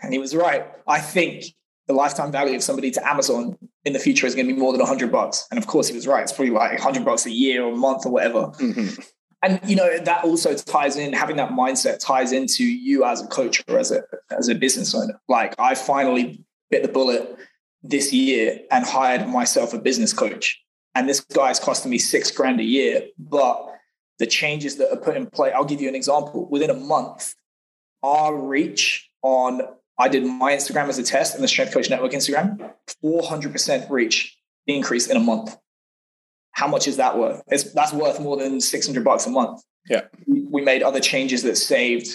and he was right. I think the lifetime value of somebody to Amazon in the future is going to be more than hundred bucks. And of course, he was right. It's probably like hundred bucks a year or a month or whatever. Mm-hmm and you know that also ties in having that mindset ties into you as a coach or as a as a business owner like i finally bit the bullet this year and hired myself a business coach and this guy guy's costing me six grand a year but the changes that are put in play i'll give you an example within a month our reach on i did my instagram as a test and the strength coach network instagram 400% reach increase in a month how much is that worth? It's, that's worth more than 600 bucks a month. Yeah. We made other changes that saved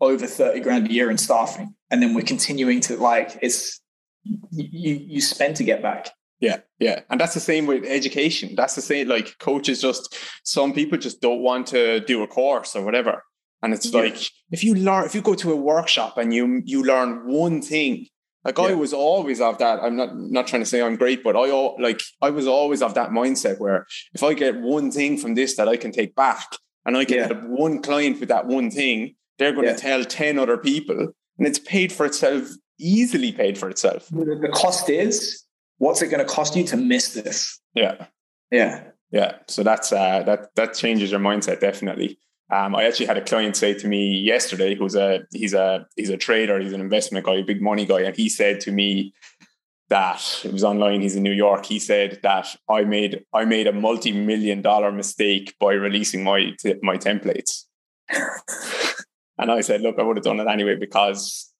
over 30 grand a year in staffing. And then we're continuing to like, it's, you, you spend to get back. Yeah, yeah. And that's the same with education. That's the same, like coaches just, some people just don't want to do a course or whatever. And it's yeah. like if you learn, if you go to a workshop and you you learn one thing, like yeah. I was always of that. I'm not not trying to say I'm great, but I like I was always of that mindset where if I get one thing from this that I can take back, and I get yeah. one client with that one thing, they're going to tell ten other people, and it's paid for itself, easily paid for itself. The cost is what's it going to cost you to miss this? Yeah, yeah, yeah. So that's uh, that that changes your mindset definitely. Um, I actually had a client say to me yesterday, who's a he's a he's a trader, he's an investment guy, a big money guy, and he said to me that it was online. He's in New York. He said that I made I made a multi million dollar mistake by releasing my my templates. [laughs] and I said, look, I would have done it anyway because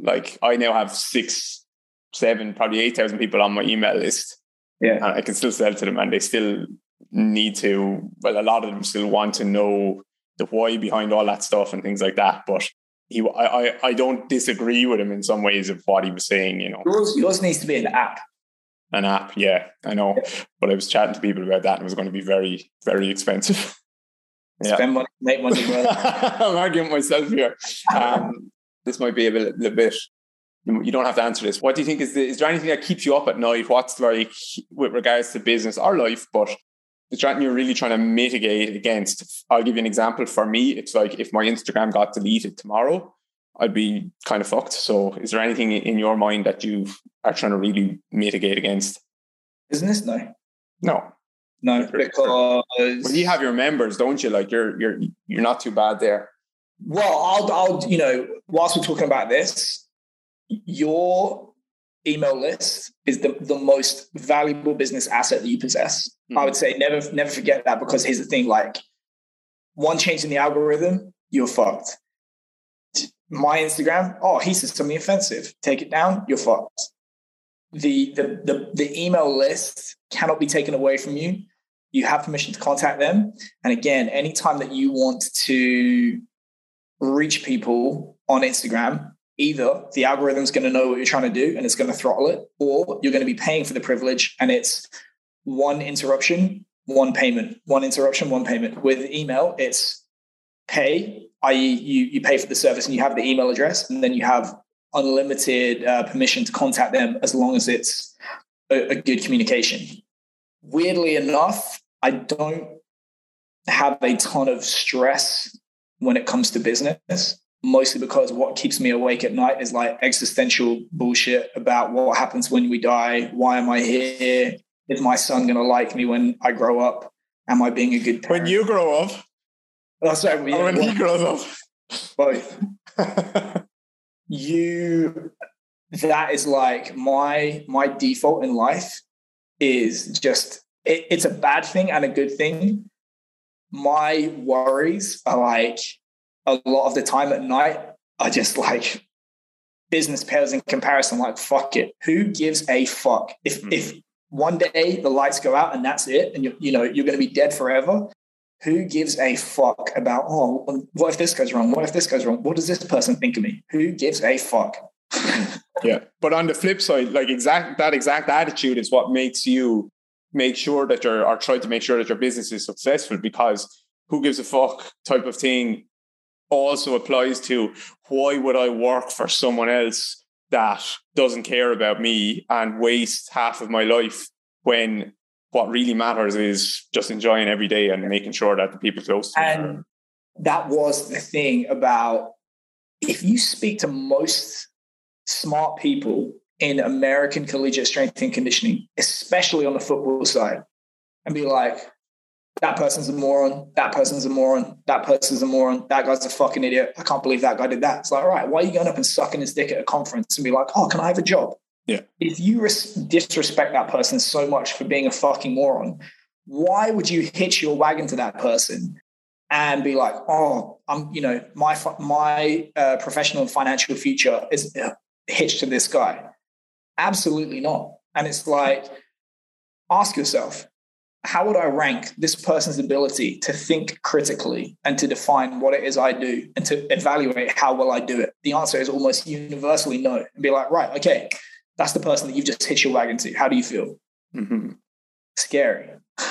like I now have six, seven, probably eight thousand people on my email list. Yeah, and I can still sell to them, and they still need to. Well, a lot of them still want to know the why behind all that stuff and things like that. But he, I, I, I don't disagree with him in some ways of what he was saying. You know, yours, yours needs to be an app. An app, yeah, I know. But I was chatting to people about that, and it was going to be very, very expensive. yeah. [laughs] Spend money, make money. [laughs] I'm arguing myself here. Um, this might be a bit, a bit. You don't have to answer this. What do you think is the, is there anything that keeps you up at night? What's like with regards to business or life, but the threat you're really trying to mitigate against. I'll give you an example. For me, it's like if my Instagram got deleted tomorrow, I'd be kind of fucked. So, is there anything in your mind that you are trying to really mitigate against? Business? No. No. No, because well, you have your members, don't you? Like you're you're you're not too bad there. Well, I'll I'll you know, whilst we're talking about this, your email list is the, the most valuable business asset that you possess. Mm-hmm. I would say never never forget that because here's the thing like one change in the algorithm, you're fucked. My Instagram, oh, he says something offensive. Take it down, you're fucked. The, the the the email list cannot be taken away from you. You have permission to contact them. And again, anytime that you want to reach people on Instagram, either the algorithm's going to know what you're trying to do and it's going to throttle it, or you're going to be paying for the privilege and it's one interruption, one payment, one interruption, one payment. With email, it's pay, i.e., you, you pay for the service and you have the email address, and then you have unlimited uh, permission to contact them as long as it's a, a good communication. Weirdly enough, I don't have a ton of stress when it comes to business mostly because what keeps me awake at night is like existential bullshit about what happens when we die. Why am I here? Is my son going to like me when I grow up? Am I being a good parent? When you grow up? Oh, sorry. Yeah, when he grows up? Both. [laughs] you, that is like my, my default in life is just, it, it's a bad thing and a good thing. My worries are like, a lot of the time at night are just like business pairs in comparison. Like, fuck it. Who gives a fuck? If mm. if one day the lights go out and that's it, and you you know you're going to be dead forever. Who gives a fuck about? Oh, what if this goes wrong? What if this goes wrong? What does this person think of me? Who gives a fuck? [laughs] yeah, but on the flip side, like exact that exact attitude is what makes you make sure that you're or try to make sure that your business is successful because who gives a fuck type of thing also applies to why would I work for someone else that doesn't care about me and waste half of my life when what really matters is just enjoying every day and making sure that the people close to me. and me. that was the thing about if you speak to most smart people in American collegiate strength and conditioning, especially on the football side, and be like, that person's a moron, that person's a moron, that person's a moron, that guy's a fucking idiot. I can't believe that guy did that. It's like, right, why are you going up and sucking his dick at a conference and be like, oh, can I have a job? Yeah. If you res- disrespect that person so much for being a fucking moron, why would you hitch your wagon to that person and be like, oh, I'm, you know, my my uh, professional and financial future is uh, hitched to this guy? Absolutely not. And it's like, ask yourself, how would I rank this person's ability to think critically and to define what it is I do and to evaluate how well I do it? The answer is almost universally no. And be like, right, okay, that's the person that you've just hit your wagon to. How do you feel? Mm-hmm. Scary. [laughs]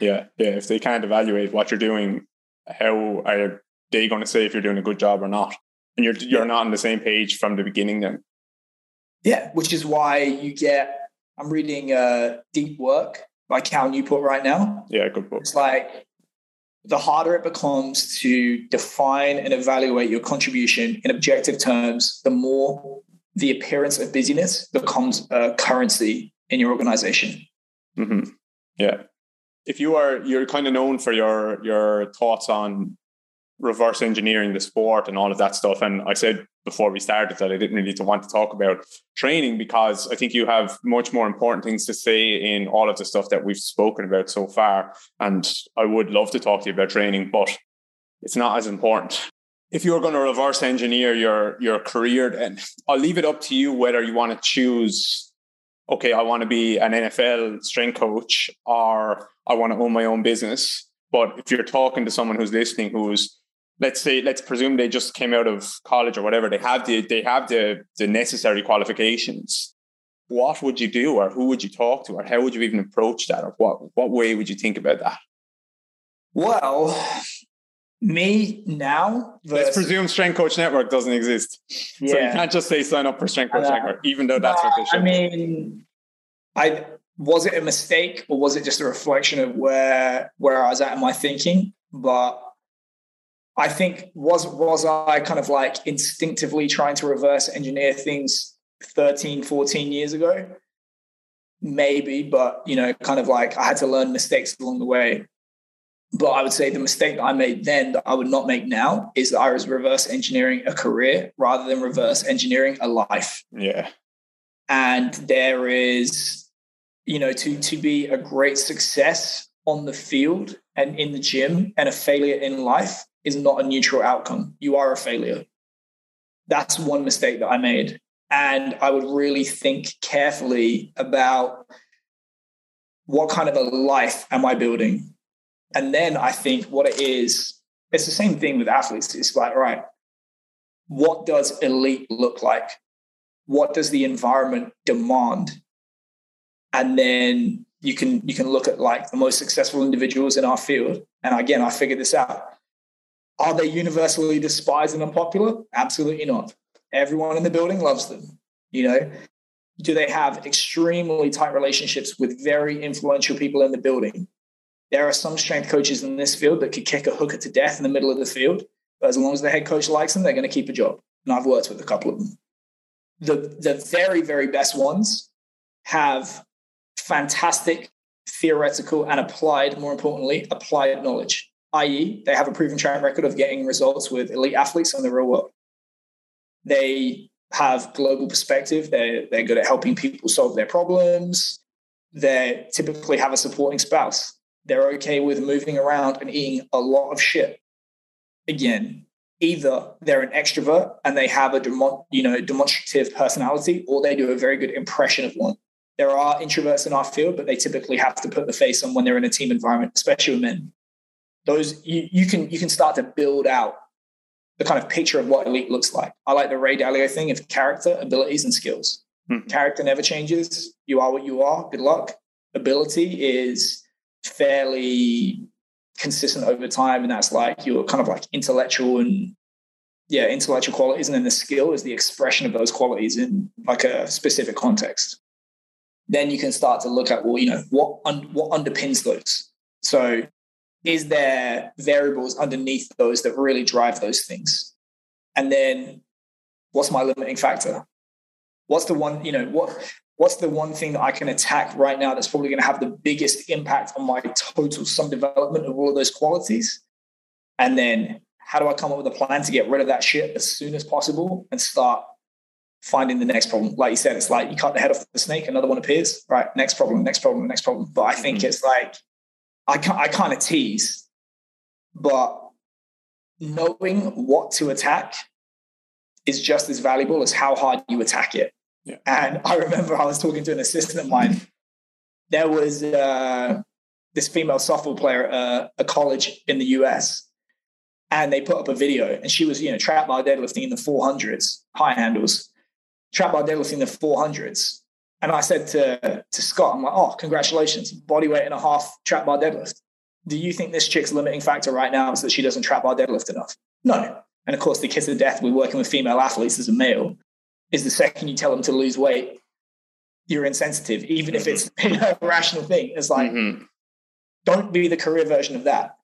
yeah, yeah. If they can't evaluate what you're doing, how are they going to say if you're doing a good job or not? And you're you're not on the same page from the beginning then. Yeah, which is why you get. I'm reading uh, Deep Work by Cal Newport right now. Yeah, good book. It's like the harder it becomes to define and evaluate your contribution in objective terms, the more the appearance of busyness becomes a currency in your organization. Mm-hmm. Yeah. If you are, you're kind of known for your your thoughts on reverse engineering the sport and all of that stuff. And I said before we started that I didn't really want to talk about training because I think you have much more important things to say in all of the stuff that we've spoken about so far. And I would love to talk to you about training, but it's not as important. If you're going to reverse engineer your your career, and I'll leave it up to you whether you want to choose. Okay, I want to be an NFL strength coach, or I want to own my own business. But if you're talking to someone who's listening, who's let's say let's presume they just came out of college or whatever they have the they have the the necessary qualifications. What would you do or who would you talk to or how would you even approach that? Or what what way would you think about that? Well me now let's presume strength coach network doesn't exist. Yeah. so you can't just say sign up for strength coach uh, network even though that's what they should i mean i was it a mistake or was it just a reflection of where where i was at in my thinking? But I think was was I kind of like instinctively trying to reverse engineer things 13, 14 years ago? Maybe, but you know, kind of like I had to learn mistakes along the way. But I would say the mistake that I made then that I would not make now is that I was reverse engineering a career rather than reverse engineering a life. Yeah. And there is, you know, to to be a great success on the field and in the gym and a failure in life is not a neutral outcome. You are a failure. That's one mistake that I made. And I would really think carefully about what kind of a life am I building? And then I think what it is, it's the same thing with athletes. It's like, right, what does elite look like? What does the environment demand? And then you can you can look at like the most successful individuals in our field. And again, I figured this out. Are they universally despised and unpopular? Absolutely not. Everyone in the building loves them. You know, do they have extremely tight relationships with very influential people in the building? There are some strength coaches in this field that could kick a hooker to death in the middle of the field, but as long as the head coach likes them, they're going to keep a job. And I've worked with a couple of them. The, the very, very best ones have fantastic theoretical and applied, more importantly, applied knowledge i.e., they have a proven track record of getting results with elite athletes in the real world. They have global perspective. They're, they're good at helping people solve their problems. They typically have a supporting spouse. They're okay with moving around and eating a lot of shit. Again, either they're an extrovert and they have a demo, you know demonstrative personality, or they do a very good impression of one. There are introverts in our field, but they typically have to put the face on when they're in a team environment, especially with men those you, you can you can start to build out the kind of picture of what elite looks like. I like the Ray Dalio thing of character, abilities, and skills. Mm-hmm. Character never changes. You are what you are. Good luck. Ability is fairly consistent over time, and that's like your kind of like intellectual and yeah, intellectual qualities, and then the skill is the expression of those qualities in like a specific context. Then you can start to look at well, you know, what un- what underpins those. So is there variables underneath those that really drive those things? And then what's my limiting factor? What's the one, you know, what what's the one thing that I can attack right now that's probably going to have the biggest impact on my total sum development of all of those qualities? And then how do I come up with a plan to get rid of that shit as soon as possible and start finding the next problem? Like you said, it's like you cut the head off the snake, another one appears. Right, next problem, next problem, next problem. But I think mm-hmm. it's like I, I kind of tease, but knowing what to attack is just as valuable as how hard you attack it. Yeah. And I remember I was talking to an assistant of mine. There was uh, this female softball player at a college in the US, and they put up a video, and she was, you know, trap bar deadlifting in the 400s, high handles, trap bar deadlifting in the 400s. And I said to, to Scott, I'm like, oh, congratulations, body weight and a half trap bar deadlift. Do you think this chick's limiting factor right now is that she doesn't trap bar deadlift enough? No. And of course, the kiss of death we're working with female athletes as a male is the second you tell them to lose weight, you're insensitive, even if it's [laughs] a rational thing. It's like, mm-hmm. don't be the career version of that.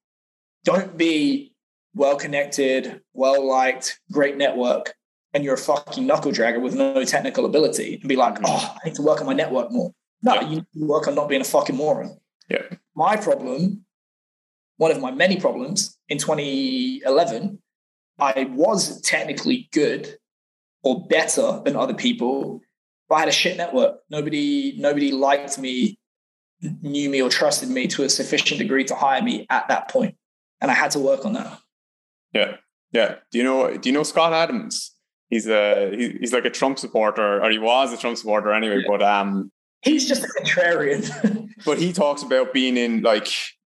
Don't be well connected, well liked, great network, and you're a fucking knuckle dragger with no technical ability and be like, oh, I need to work on my network more. No, yeah. you need to work on not being a fucking moron. Yeah. My problem, one of my many problems in 2011, I was technically good or better than other people, but I had a shit network. Nobody, nobody liked me, knew me, or trusted me to a sufficient degree to hire me at that point, and I had to work on that. Yeah, yeah. Do you know? Do you know Scott Adams? He's a he's like a Trump supporter, or he was a Trump supporter anyway. Yeah. But um, he's just a contrarian. [laughs] but he talks about being in like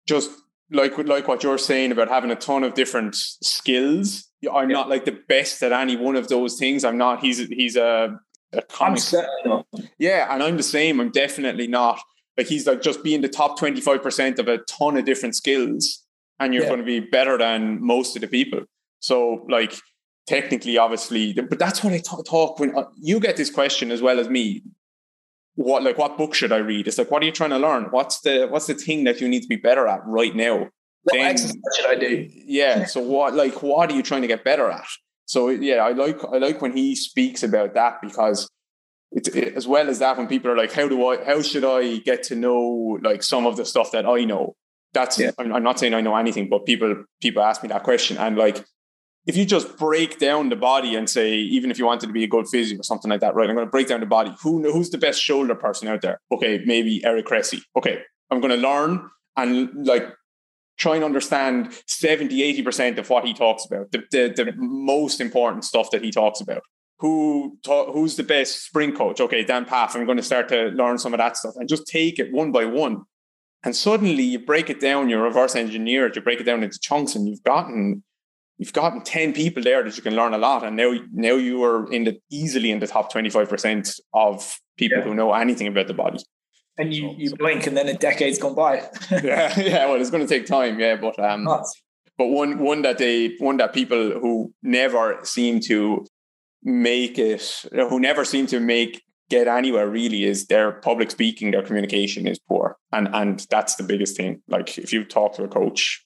just like like what you're saying about having a ton of different skills. I'm yeah. not like the best at any one of those things. I'm not. He's he's a, a comic. Yeah, and I'm the same. I'm definitely not. Like he's like just being the top 25% of a ton of different skills, and you're yeah. going to be better than most of the people. So like technically, obviously, but that's what I talk, talk when uh, you get this question as well as me what like what book should I read? It's like what are you trying to learn? What's the what's the thing that you need to be better at right now? What then, exercise should I do? Yeah. So what like what are you trying to get better at? So yeah, I like I like when he speaks about that because it's it, as well as that when people are like, how do I how should I get to know like some of the stuff that I know? That's yeah. I'm, I'm not saying I know anything, but people people ask me that question and like if you just break down the body and say, even if you wanted to be a good physio or something like that, right? I'm going to break down the body. Who who's the best shoulder person out there? Okay, maybe Eric Cressey. Okay, I'm going to learn and like try and understand 70, 80% of what he talks about, the, the, the most important stuff that he talks about. Who ta- who's the best spring coach? Okay, Dan Pfaff. I'm going to start to learn some of that stuff and just take it one by one. And suddenly you break it down, you reverse engineer it, you break it down into chunks, and you've gotten you've gotten 10 people there that you can learn a lot and now now you are in the easily in the top 25% of people yeah. who know anything about the body and you you blink and then a decade's gone by [laughs] yeah [laughs] yeah well it's going to take time yeah but um Nuts. but one one that they one that people who never seem to make it who never seem to make get anywhere really is their public speaking their communication is poor and and that's the biggest thing like if you talk to a coach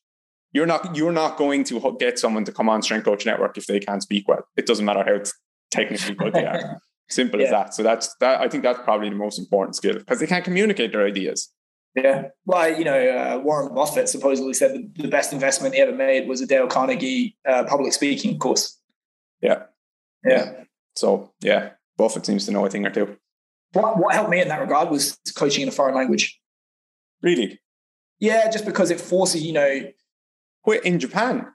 you're not you're not going to get someone to come on Strength Coach Network if they can't speak well. It doesn't matter how technically good they are. [laughs] Simple yeah. as that. So that's that. I think that's probably the most important skill because they can't communicate their ideas. Yeah. Well, you know, uh, Warren Buffett supposedly said the best investment he ever made was a Dale Carnegie uh, public speaking course. Yeah. Yeah. So yeah, Buffett seems to know a thing or two. What what helped me in that regard was coaching in a foreign language. Really? Yeah, just because it forces you know Wait, in Japan?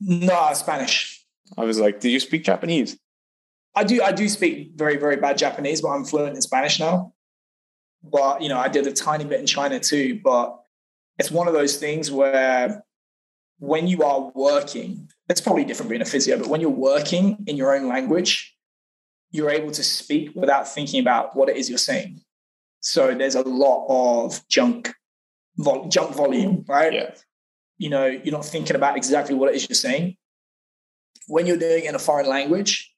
No, Spanish. I was like, do you speak Japanese? I do. I do speak very, very bad Japanese, but I'm fluent in Spanish now. But you know, I did a tiny bit in China too. But it's one of those things where when you are working, it's probably different being a physio, but when you're working in your own language, you're able to speak without thinking about what it is you're saying. So there's a lot of junk, vol- junk volume, right? Yeah you know, you're not thinking about exactly what it is you're saying. When you're doing it in a foreign language,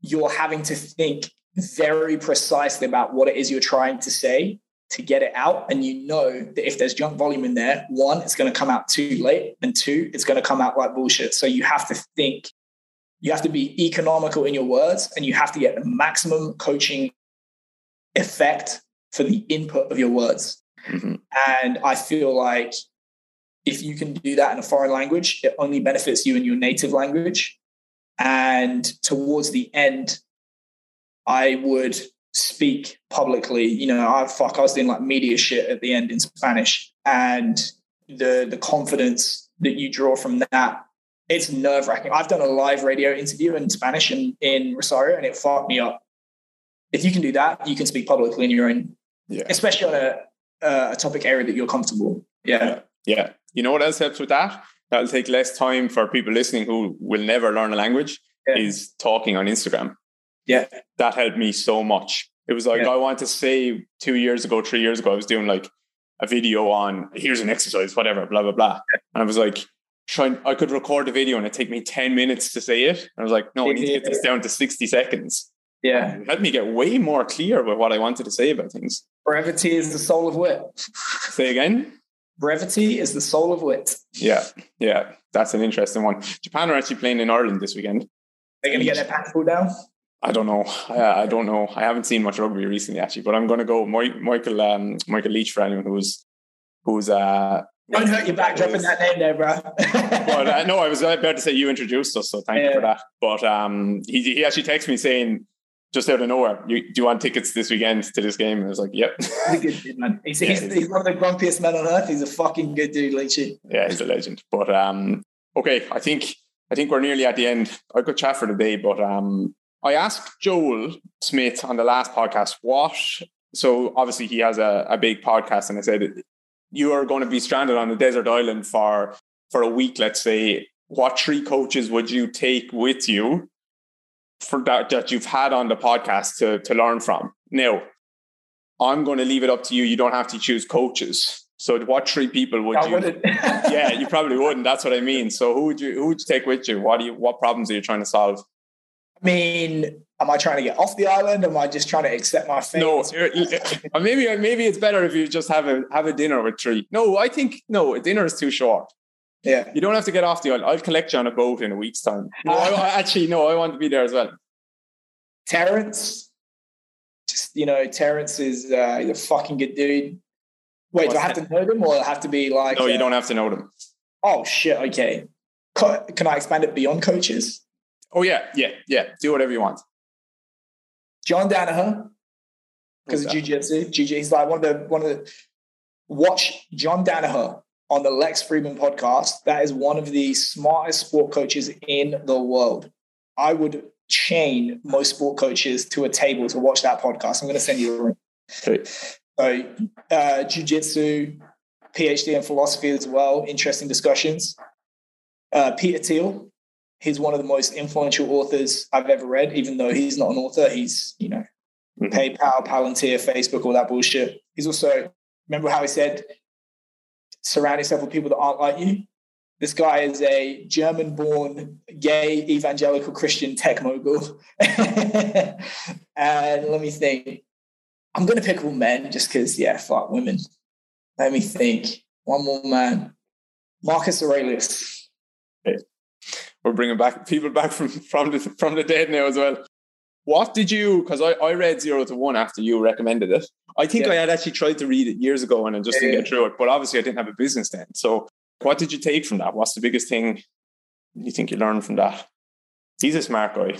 you're having to think very precisely about what it is you're trying to say to get it out. And you know that if there's junk volume in there, one, it's going to come out too late, and two, it's going to come out like bullshit. So you have to think, you have to be economical in your words, and you have to get the maximum coaching effect for the input of your words. Mm-hmm. And I feel like if you can do that in a foreign language, it only benefits you in your native language. And towards the end, I would speak publicly. You know, I fuck, I was doing like media shit at the end in Spanish, and the the confidence that you draw from that, it's nerve wracking. I've done a live radio interview in Spanish in, in Rosario, and it fucked me up. If you can do that, you can speak publicly in your own, yeah. especially on a a topic area that you're comfortable. Yeah. yeah. Yeah. You know what else helps with that? That'll take less time for people listening who will never learn a language yeah. is talking on Instagram. Yeah. That helped me so much. It was like, yeah. I want to say two years ago, three years ago, I was doing like a video on here's an exercise, whatever, blah, blah, blah. And I was like trying I could record the video and it take me 10 minutes to say it. I was like, no, I need to get this down to 60 seconds. Yeah. It helped me get way more clear with what I wanted to say about things. Brevity is the soul of wit. Say again? Brevity is the soul of wit. Yeah, yeah. That's an interesting one. Japan are actually playing in Ireland this weekend. They're going to get their pants pulled down? I don't know. I, I, don't know. I haven't seen much rugby recently, actually, but I'm going to go. Michael um, Michael Leitch for anyone who's who's uh, don't hurt your back dropping that name there, bro. but [laughs] uh, no, I was about to say you introduced us, so thank yeah. you for that. But um, he, he actually texted me saying, just out of nowhere, you, do you want tickets this weekend to this game? And I was like, yep. [laughs] He's a good dude, man. He's, yeah, he's, he's, one of the grumpiest men on earth. He's a fucking good dude, Leachy. Yeah, he's a legend. But um, okay, I think I think we're nearly at the end. I could chat for the day, but um, I asked Joel Smith on the last podcast what. So obviously he has a, a big podcast, and I said you are going to be stranded on a desert island for for a week, let's say, what three coaches would you take with you for that that you've had on the podcast to to learn from? Now, I'm going to leave it up to you. You don't have to choose coaches. So, what three people would I you? [laughs] yeah, you probably [laughs] wouldn't. That's what I mean. So, who would you who would you take with you? What do you what problems are you trying to solve? I mean, am I trying to get off the island? Am I just trying to accept my fate? No, uh, maybe maybe it's better if you just have a have a dinner with three. No, I think no, a dinner is too short. Yeah, you don't have to get off the island. I'll collect you on a boat in a week's time. No, I, [laughs] actually no, I want to be there as well. Terence, just you know, Terence is uh, he's a fucking good dude. Wait, What's do I have that? to know them or I have to be like? No, you uh, don't have to know them. Oh shit! Okay, can I expand it beyond coaches? Oh yeah, yeah, yeah. Do whatever you want. John Danaher, because of jiu-jitsu. Jiu-jitsu. He's like one of the one of the watch John Danaher on the Lex Fridman podcast. That is one of the smartest sport coaches in the world. I would chain most sport coaches to a table to watch that podcast. I'm going to send you a link. So, uh, jiu-jitsu, PhD in philosophy as well. Interesting discussions. Uh, Peter Thiel, he's one of the most influential authors I've ever read, even though he's not an author. He's, you know, mm-hmm. PayPal, Palantir, Facebook, all that bullshit. He's also, remember how he said, surround yourself with people that aren't like you? This guy is a German born gay evangelical Christian tech mogul. [laughs] and let me think. I'm going to pick all men just because, yeah, fuck women. Let me think. One more man. Marcus Aurelius we're bringing back people back from from the from the dead now as well. What did you? Because I, I read zero to one after you recommended it. I think yeah. I had actually tried to read it years ago and I just yeah, didn't get through it. But obviously, I didn't have a business then. So, what did you take from that? What's the biggest thing you think you learned from that? He's a smart guy.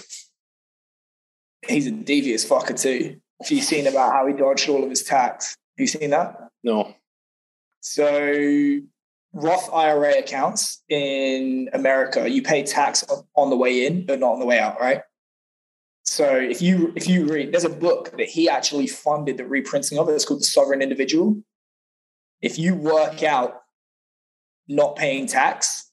He's a devious fucker too. Have you seen about how he dodged all of his tax? Have you seen that? No. So Roth IRA accounts in America, you pay tax on the way in, but not on the way out, right? So if you if you read, there's a book that he actually funded the reprinting of. It's called The Sovereign Individual. If you work out not paying tax,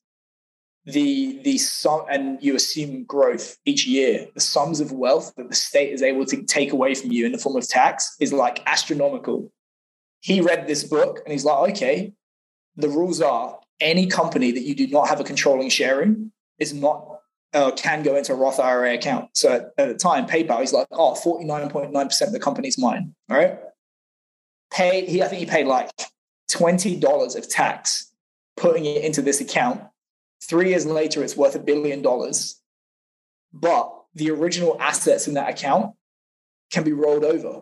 the the sum and you assume growth each year, the sums of wealth that the state is able to take away from you in the form of tax is like astronomical. He read this book and he's like, okay, the rules are any company that you do not have a controlling share in is not uh, can go into a Roth IRA account. So at, at the time, PayPal, he's like, oh, 49.9% of the company's mine. All right. He, I think he paid like $20 of tax putting it into this account. Three years later, it's worth a billion dollars. But the original assets in that account can be rolled over.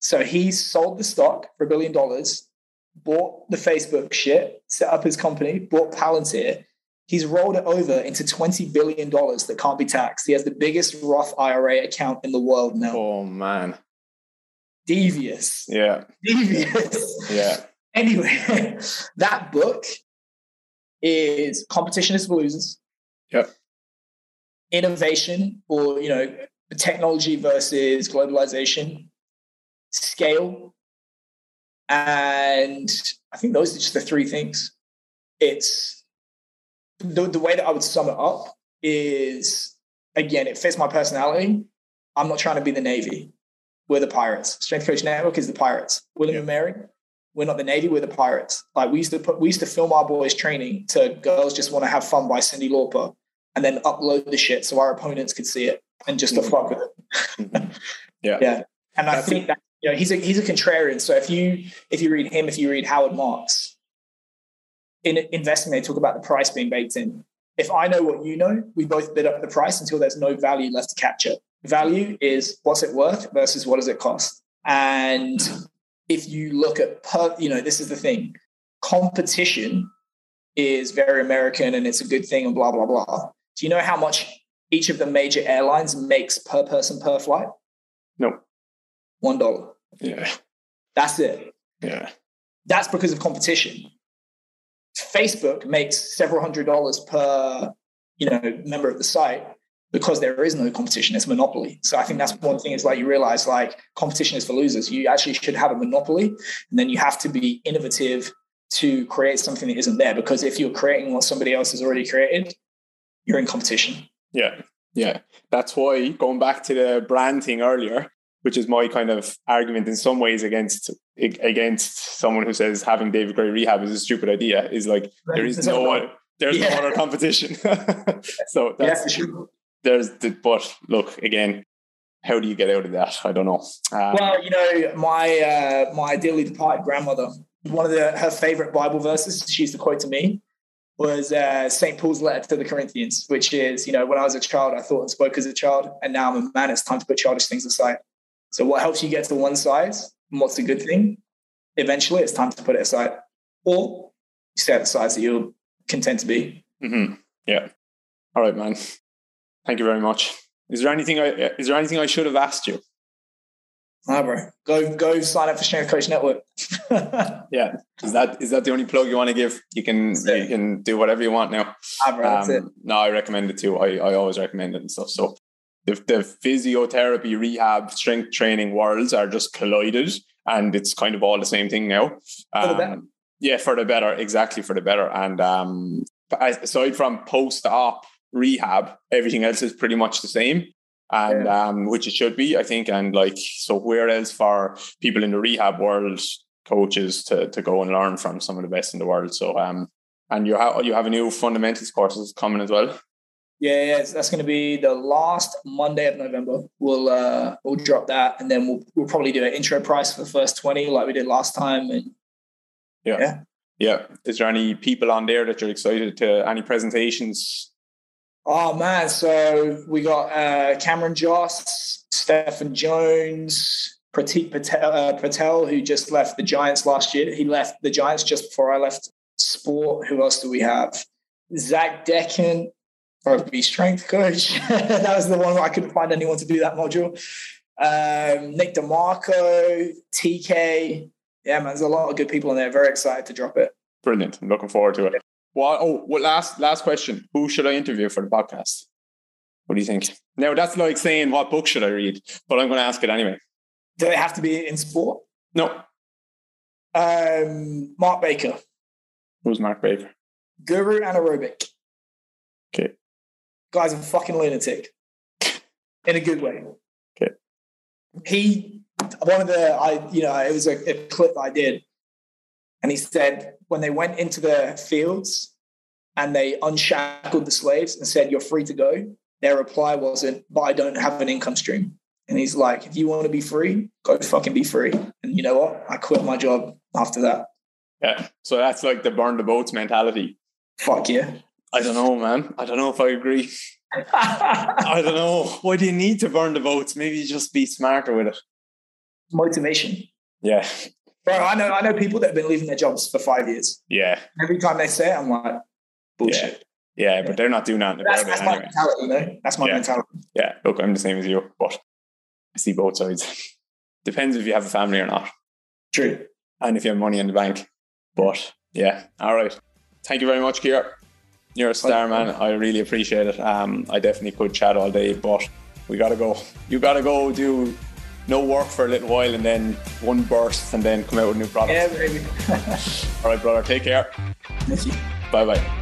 So he sold the stock for a billion dollars bought the Facebook shit, set up his company, bought Palantir. He's rolled it over into $20 billion that can't be taxed. He has the biggest Roth IRA account in the world now. Oh, man. Devious. Yeah. Devious. Yeah. Anyway, [laughs] that book is Competition is for Losers. Yep. Innovation or, you know, technology versus globalization. Scale and I think those are just the three things. It's the, the way that I would sum it up is again, it fits my personality. I'm not trying to be the Navy. We're the Pirates. Strength Coach Network is the Pirates. William yeah. and Mary, we're not the Navy, we're the Pirates. Like we used to put, we used to film our boys training to Girls Just Want to Have Fun by Cyndi Lauper and then upload the shit so our opponents could see it and just to mm-hmm. fuck with it. Mm-hmm. [laughs] yeah. Yeah. And I think that, you know, he's a, he's a contrarian. So if you, if you read him, if you read Howard Marks, in investing, they talk about the price being baked in. If I know what you know, we both bid up the price until there's no value left to capture. Value is what's it worth versus what does it cost. And if you look at, per, you know, this is the thing competition is very American and it's a good thing and blah, blah, blah. Do you know how much each of the major airlines makes per person per flight? No. One dollar. Yeah. That's it. Yeah. That's because of competition. Facebook makes several hundred dollars per, you know, member of the site because there is no competition it's monopoly. So i think that's one thing is like you realize like competition is for losers. You actually should have a monopoly and then you have to be innovative to create something that isn't there because if you're creating what somebody else has already created you're in competition. Yeah. Yeah. That's why going back to the brand thing earlier which is my kind of argument in some ways against against someone who says having david grey rehab is a stupid idea is like there is no [laughs] one there's yeah. no other competition. [laughs] So that's yeah, sure. there's the but look again how do you get out of that? I don't know. Um, well you know my uh, my dearly departed grandmother one of the her favorite bible verses she used to quote to me was uh, st paul's letter to the corinthians which is you know when i was a child i thought and spoke as a child and now i'm a man it's time to put childish things aside. So what helps you get to one and what's a good thing eventually it's time to put it aside or you stay at the sides that you're content to be mm-hmm. yeah all right man Thank you very much. Is there anything I is there anything I should have asked you? Ah, bro. Go go sign up for Strength Coach Network. [laughs] yeah. Is that is that the only plug you want to give? You can you can do whatever you want now. Ah, bro, that's um, it. No, I recommend it too. I, I always recommend it and stuff. So the, the physiotherapy, rehab, strength training worlds are just collided and it's kind of all the same thing now. Um, yeah, for the better, exactly for the better. And um, aside from post op rehab, everything else is pretty much the same. And yeah. um, which it should be, I think. And like, so where else for people in the rehab world, coaches to to go and learn from some of the best in the world. So um, and you have you have a new fundamentals courses coming as well. Yeah, yeah, that's going to be the last Monday of November. We'll uh, we'll drop that, and then we'll we'll probably do an intro price for the first twenty, like we did last time. And yeah, yeah, yeah. Is there any people on there that you're excited to? Any presentations Oh man, so we got uh, Cameron Josse, Stephen Jones, Pratik Patel, uh, Patel, who just left the Giants last year. He left the Giants just before I left sport. Who else do we have? Zach Decken, rugby strength coach. [laughs] that was the one where I couldn't find anyone to do that module. Um, Nick DeMarco, TK. Yeah, man, there's a lot of good people in there. Very excited to drop it. Brilliant. I'm looking forward to it. Well, oh, well, last last question. Who should I interview for the podcast? What do you think? Now that's like saying what book should I read, but I'm going to ask it anyway. Do they have to be in sport? No. Um, Mark Baker. Who's Mark Baker? Guru anaerobic. Okay. Guy's a fucking lunatic, in a good way. Okay. He one of the I you know it was a, a clip I did and he said, when they went into the fields and they unshackled the slaves and said, You're free to go, their reply wasn't, But I don't have an income stream. And he's like, If you want to be free, go fucking be free. And you know what? I quit my job after that. Yeah. So that's like the burn the boats mentality. Fuck yeah. I don't know, man. I don't know if I agree. I don't know. Why do you need to burn the boats? Maybe just be smarter with it. Motivation. Yeah. Bro, I know I know people that have been leaving their jobs for five years. Yeah. Every time they say it, I'm like, bullshit. Yeah, yeah but they're not doing that. That's, that's my mentality, though. That's my yeah. mentality. Yeah, look, I'm the same as you, but I see both sides. Depends if you have a family or not. True. And if you have money in the bank. But yeah, all right. Thank you very much, Keir. You're a star, man. I really appreciate it. Um, I definitely could chat all day, but we gotta go. You gotta go do no work for a little while and then one burst and then come out with new products. Yeah, baby. [laughs] All right, brother. Take care. [laughs] Bye bye.